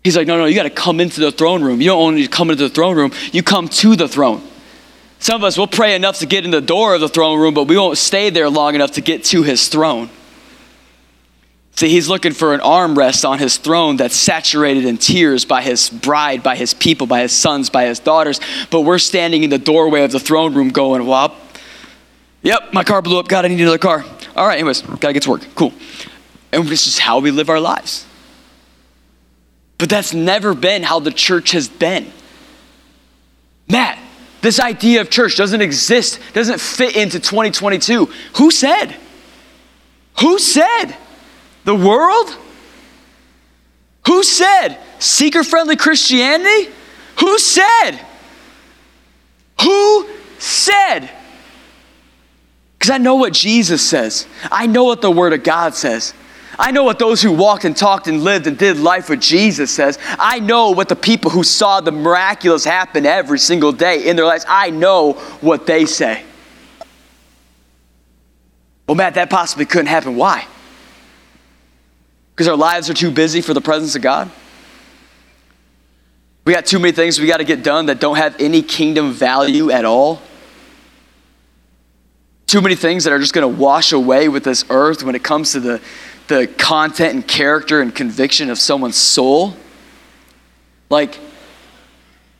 A: He's like, no, no, you got to come into the throne room. You don't only come into the throne room, you come to the throne. Some of us will pray enough to get in the door of the throne room, but we won't stay there long enough to get to his throne. See, he's looking for an armrest on his throne that's saturated in tears by his bride, by his people, by his sons, by his daughters. But we're standing in the doorway of the throne room going, well, yep, my car blew up. God, I need another car. All right, anyways, gotta get to work. Cool. And this is how we live our lives. But that's never been how the church has been. Matt, this idea of church doesn't exist, doesn't fit into 2022. Who said? Who said? The world? Who said? Seeker friendly Christianity? Who said? Who said? Because I know what Jesus says. I know what the Word of God says. I know what those who walked and talked and lived and did life with Jesus says. I know what the people who saw the miraculous happen every single day in their lives, I know what they say. Well, Matt, that possibly couldn't happen. Why? Because our lives are too busy for the presence of God? We got too many things we got to get done that don't have any kingdom value at all? Too many things that are just going to wash away with this earth when it comes to the, the content and character and conviction of someone's soul? Like,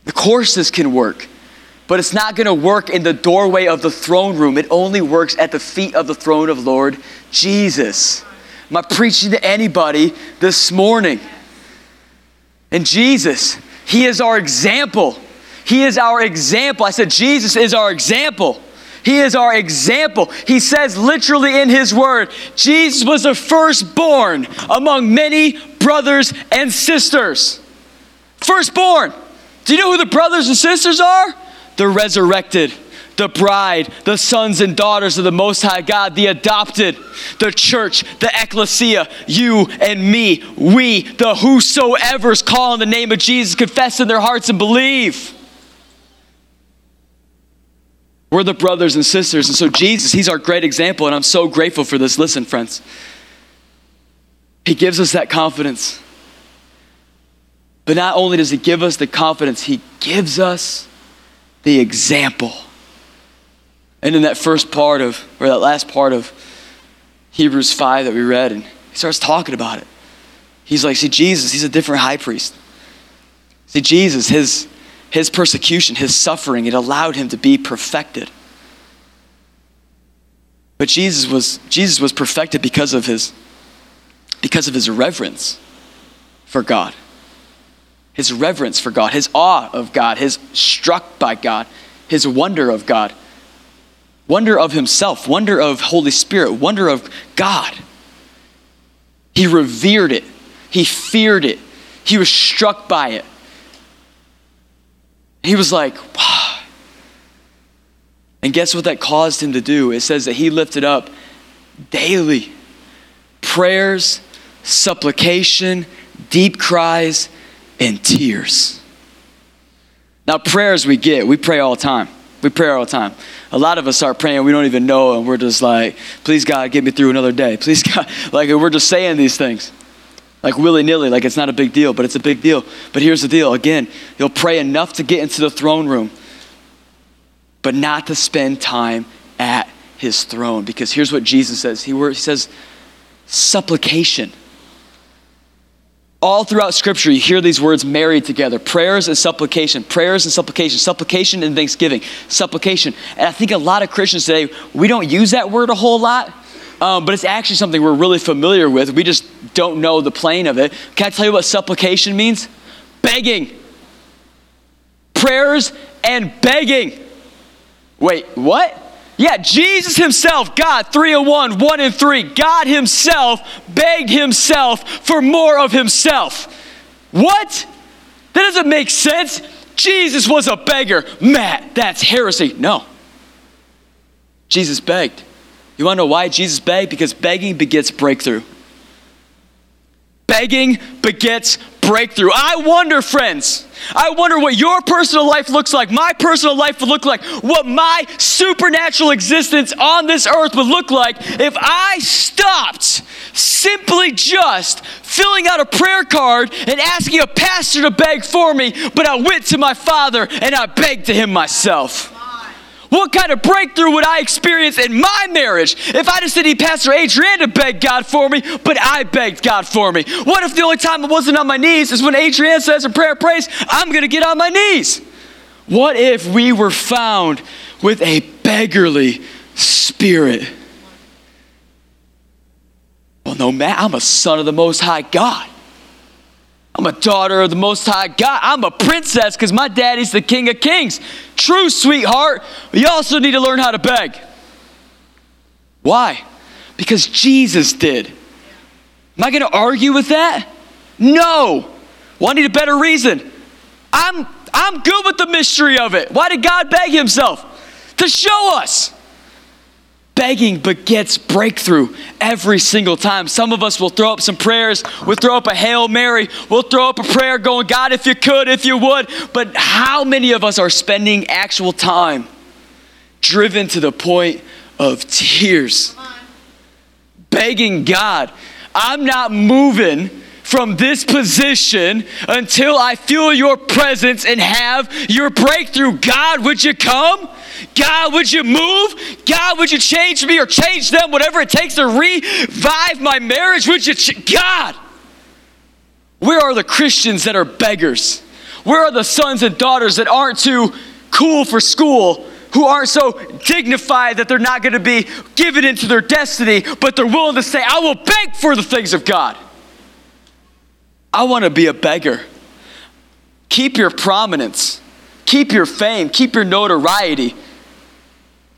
A: the courses can work, but it's not going to work in the doorway of the throne room. It only works at the feet of the throne of Lord Jesus. Am I preaching to anybody this morning? And Jesus, He is our example. He is our example. I said, Jesus is our example. He is our example. He says literally in His word, Jesus was the firstborn among many brothers and sisters. Firstborn. Do you know who the brothers and sisters are? The resurrected the bride, the sons and daughters of the Most High God, the adopted, the church, the ecclesia, you and me, we, the whosoever's call in the name of Jesus, confess in their hearts and believe. We're the brothers and sisters. And so, Jesus, He's our great example, and I'm so grateful for this. Listen, friends, He gives us that confidence. But not only does He give us the confidence, He gives us the example. And in that first part of, or that last part of Hebrews 5 that we read, and he starts talking about it. He's like, see, Jesus, he's a different high priest. See, Jesus, his, his persecution, his suffering, it allowed him to be perfected. But Jesus was, Jesus was perfected because of his, because of his reverence for God. His reverence for God, his awe of God, his struck by God, his wonder of God wonder of himself, wonder of Holy Spirit, wonder of God. He revered it, he feared it, he was struck by it. He was like, wow. And guess what that caused him to do? It says that he lifted up daily prayers, supplication, deep cries, and tears. Now, prayers we get, we pray all the time. We pray all the time. A lot of us start praying, we don't even know, and we're just like, please God, get me through another day. Please God. Like, we're just saying these things. Like willy nilly, like it's not a big deal, but it's a big deal. But here's the deal again, you'll pray enough to get into the throne room, but not to spend time at his throne. Because here's what Jesus says He, he says, supplication all throughout Scripture, you hear these words married together prayers and supplication, prayers and supplication, supplication and thanksgiving, supplication. And I think a lot of Christians today, we don't use that word a whole lot, um, but it's actually something we're really familiar with. We just don't know the plane of it. Can I tell you what supplication means? Begging. Prayers and begging. Wait, what? Yeah, Jesus himself, God, three and one, one and three, God himself begged himself for more of himself. What? That doesn't make sense. Jesus was a beggar. Matt, that's heresy. No. Jesus begged. You want to know why Jesus begged? Because begging begets breakthrough. Begging begets breakthrough. I wonder, friends, I wonder what your personal life looks like, my personal life would look like, what my supernatural existence on this earth would look like if I stopped simply just filling out a prayer card and asking a pastor to beg for me, but I went to my father and I begged to him myself. What kind of breakthrough would I experience in my marriage if I just didn't need Pastor Adrian to beg God for me, but I begged God for me? What if the only time I wasn't on my knees is when Adrian says a prayer praise, I'm going to get on my knees? What if we were found with a beggarly spirit? Well, no, man, I'm a son of the Most High God. I'm a daughter of the Most High God. I'm a princess because my daddy's the King of Kings. True, sweetheart. You also need to learn how to beg. Why? Because Jesus did. Am I going to argue with that? No. Well, I need a better reason. I'm I'm good with the mystery of it. Why did God beg himself? To show us. Begging begets breakthrough every single time. Some of us will throw up some prayers. We'll throw up a Hail Mary. We'll throw up a prayer going, God, if you could, if you would. But how many of us are spending actual time driven to the point of tears? Begging God, I'm not moving from this position until I feel your presence and have your breakthrough. God, would you come? God, would you move? God, would you change me or change them? Whatever it takes to revive my marriage, would you? Ch- God, where are the Christians that are beggars? Where are the sons and daughters that aren't too cool for school? Who aren't so dignified that they're not going to be given into their destiny, but they're willing to say, I will beg for the things of God. I want to be a beggar. Keep your prominence, keep your fame, keep your notoriety,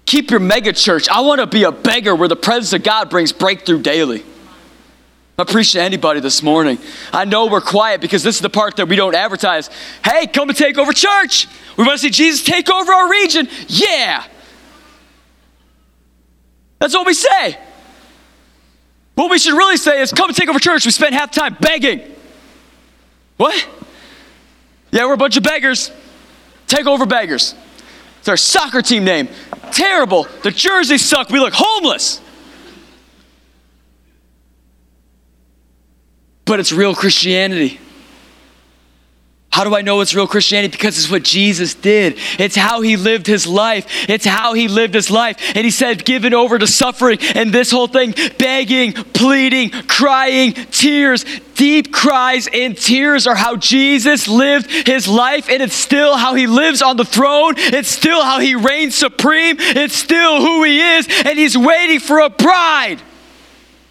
A: keep your mega church. I want to be a beggar where the presence of God brings breakthrough daily. I'm preaching to anybody this morning. I know we're quiet because this is the part that we don't advertise. Hey, come and take over church. We want to see Jesus take over our region. Yeah. That's what we say. What we should really say is come and take over church. We spend half time begging. What? Yeah, we're a bunch of beggars. Take over beggars. It's our soccer team name. Terrible. The jerseys suck. We look homeless. But it's real Christianity. How do I know it's real Christianity? Because it's what Jesus did. It's how he lived his life. It's how he lived his life. And he said, given over to suffering. And this whole thing, begging, pleading, crying, tears, deep cries and tears are how Jesus lived his life. And it's still how he lives on the throne. It's still how he reigns supreme. It's still who he is. And he's waiting for a bride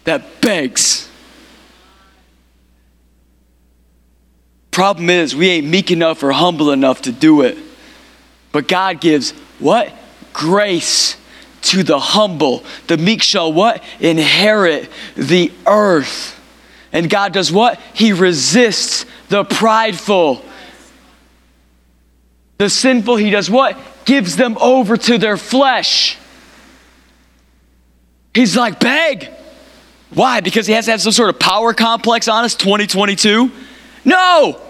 A: that begs. Problem is, we ain't meek enough or humble enough to do it. But God gives what? Grace to the humble. The meek shall what? Inherit the earth. And God does what? He resists the prideful. The sinful, He does what? Gives them over to their flesh. He's like, beg. Why? Because he has to have some sort of power complex on us, 2022? No,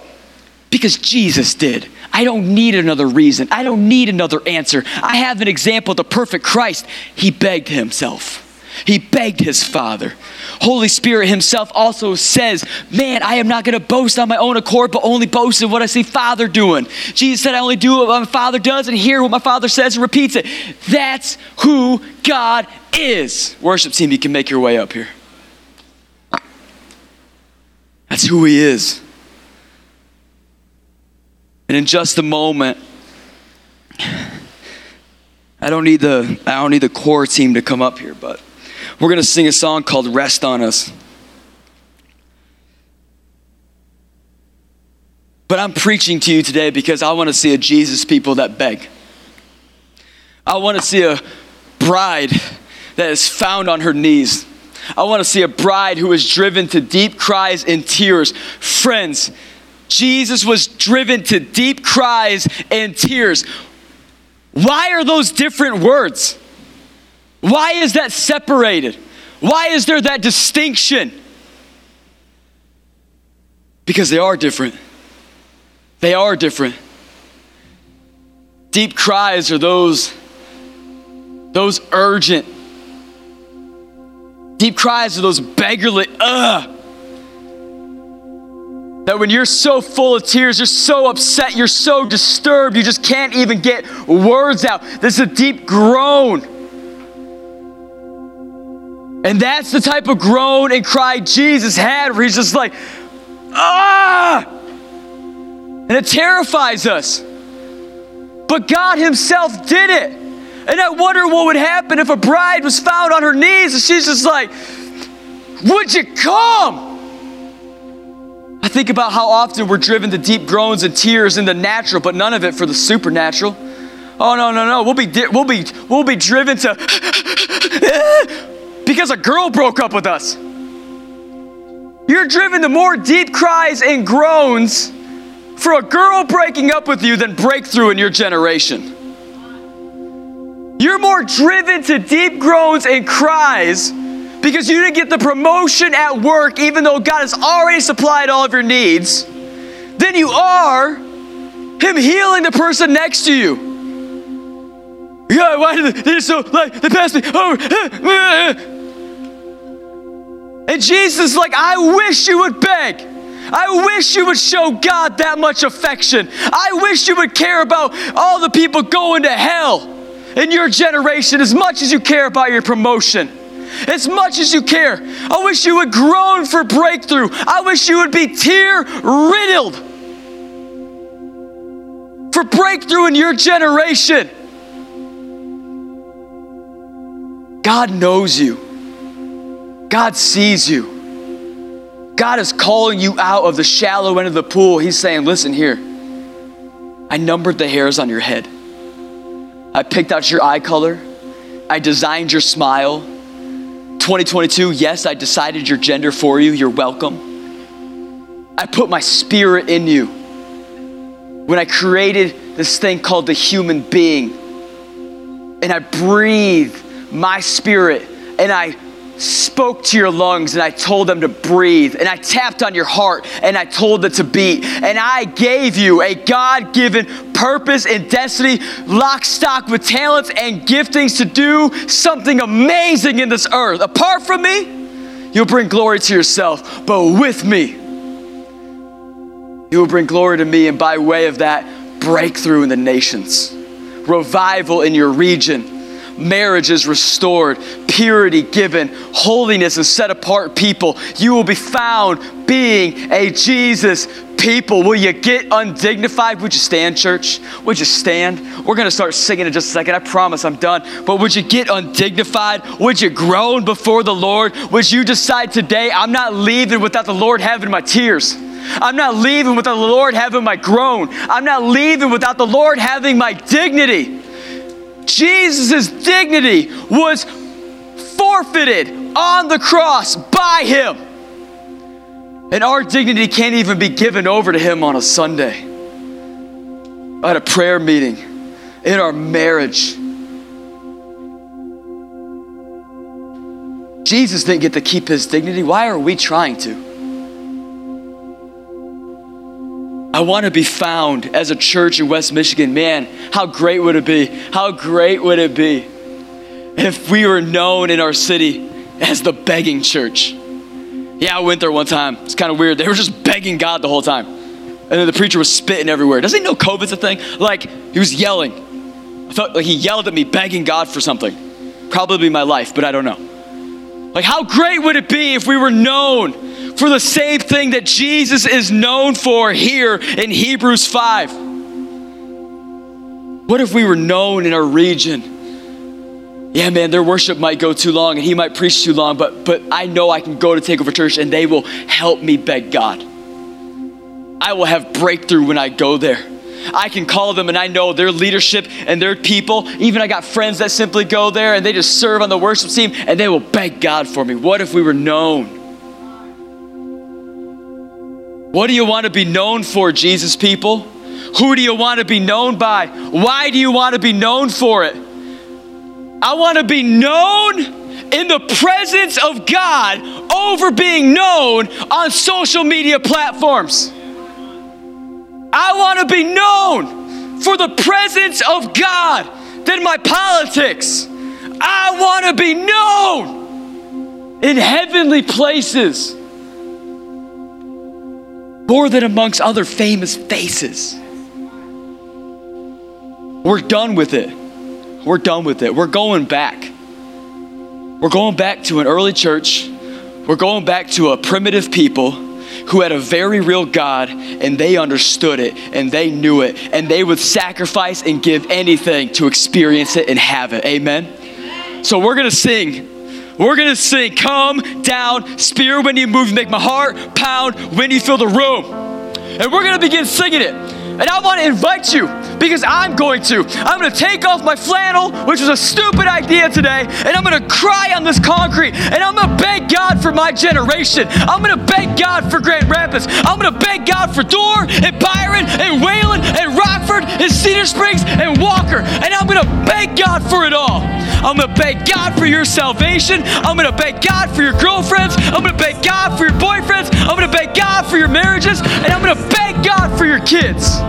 A: because Jesus did. I don't need another reason. I don't need another answer. I have an example, the perfect Christ. He begged himself. He begged his Father. Holy Spirit himself also says, Man, I am not going to boast on my own accord, but only boast in what I see Father doing. Jesus said, I only do what my Father does and hear what my Father says and repeats it. That's who God is. Worship team, you can make your way up here. That's who he is. And in just a moment, I don't need the I don't need the core team to come up here, but we're to sing a song called Rest on Us. But I'm preaching to you today because I want to see a Jesus people that beg. I want to see a bride that is found on her knees. I want to see a bride who is driven to deep cries and tears. Friends, Jesus was driven to deep cries and tears. Why are those different words? Why is that separated? Why is there that distinction? Because they are different. They are different. Deep cries are those those urgent. Deep cries are those beggarly. That when you're so full of tears, you're so upset, you're so disturbed, you just can't even get words out. This is a deep groan. And that's the type of groan and cry Jesus had, where he's just like, ah! And it terrifies us. But God Himself did it. And I wonder what would happen if a bride was found on her knees and she's just like, Would you come? I think about how often we're driven to deep groans and tears in the natural, but none of it for the supernatural. Oh no, no, no. We'll be we'll be we'll be driven to because a girl broke up with us. You're driven to more deep cries and groans for a girl breaking up with you than breakthrough in your generation. You're more driven to deep groans and cries because you didn't get the promotion at work, even though God has already supplied all of your needs, than you are Him healing the person next to you. Yeah, why did they so like they passed me over? And Jesus is like, I wish you would beg. I wish you would show God that much affection. I wish you would care about all the people going to hell in your generation as much as you care about your promotion. As much as you care. I wish you would groan for breakthrough. I wish you would be tear riddled for breakthrough in your generation. God knows you. God sees you. God is calling you out of the shallow end of the pool. He's saying, Listen here, I numbered the hairs on your head. I picked out your eye color. I designed your smile. 2022, yes, I decided your gender for you. You're welcome. I put my spirit in you. When I created this thing called the human being, and I breathe my spirit and I spoke to your lungs and I told them to breathe and I tapped on your heart and I told it to beat and I gave you a God given purpose and destiny, lock, stock with talents and giftings to do something amazing in this earth. Apart from me, you'll bring glory to yourself, but with me, you will bring glory to me and by way of that, breakthrough in the nations, revival in your region marriage is restored, purity given, holiness and set apart people. You will be found being a Jesus people. Will you get undignified? Would you stand, church? Would you stand? We're going to start singing in just a second. I promise I'm done. But would you get undignified? Would you groan before the Lord? Would you decide today, I'm not leaving without the Lord having my tears? I'm not leaving without the Lord having my groan. I'm not leaving without the Lord having my dignity. Jesus' dignity was forfeited on the cross by him. And our dignity can't even be given over to him on a Sunday. At a prayer meeting, in our marriage. Jesus didn't get to keep his dignity. Why are we trying to? I want to be found as a church in West Michigan. Man, how great would it be? How great would it be if we were known in our city as the begging church? Yeah, I went there one time. It's kind of weird. They were just begging God the whole time. And then the preacher was spitting everywhere. Doesn't he know COVID's a thing? Like, he was yelling. I felt like he yelled at me, begging God for something. Probably my life, but I don't know. Like, how great would it be if we were known for the same thing that Jesus is known for here in Hebrews 5. What if we were known in our region? Yeah, man, their worship might go too long and he might preach too long, but, but I know I can go to Takeover Church and they will help me beg God. I will have breakthrough when I go there. I can call them and I know their leadership and their people. Even I got friends that simply go there and they just serve on the worship team and they will beg God for me. What if we were known? What do you want to be known for, Jesus people? Who do you want to be known by? Why do you want to be known for it? I want to be known in the presence of God over being known on social media platforms. I want to be known for the presence of God than my politics. I want to be known in heavenly places more than amongst other famous faces. We're done with it. We're done with it. We're going back. We're going back to an early church. We're going back to a primitive people who had a very real God and they understood it and they knew it and they would sacrifice and give anything to experience it and have it. Amen. So we're going to sing we're gonna sing, Come Down, Spirit, when you move, make my heart pound when you fill the room. And we're gonna begin singing it. And I want to invite you because I'm going to. I'm going to take off my flannel, which was a stupid idea today, and I'm going to cry on this concrete, and I'm going to beg God for my generation. I'm going to beg God for Grand Rapids. I'm going to beg God for Dorr and Byron and Wayland and Rockford and Cedar Springs and Walker. And I'm going to beg God for it all. I'm going to beg God for your salvation. I'm going to beg God for your girlfriends. I'm going to beg God for your boyfriends. I'm going to beg God for your marriages. And I'm going to beg God for your kids.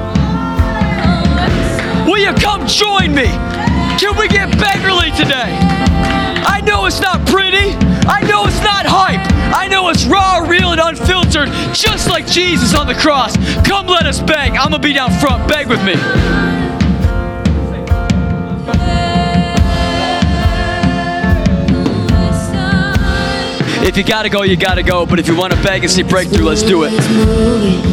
A: Will you come join me? Can we get beggarly today? I know it's not pretty. I know it's not hype. I know it's raw, real, and unfiltered, just like Jesus on the cross. Come let us beg. I'm going to be down front. Beg with me. If you gotta go, you gotta go. But if you wanna beg and see breakthrough, let's do it.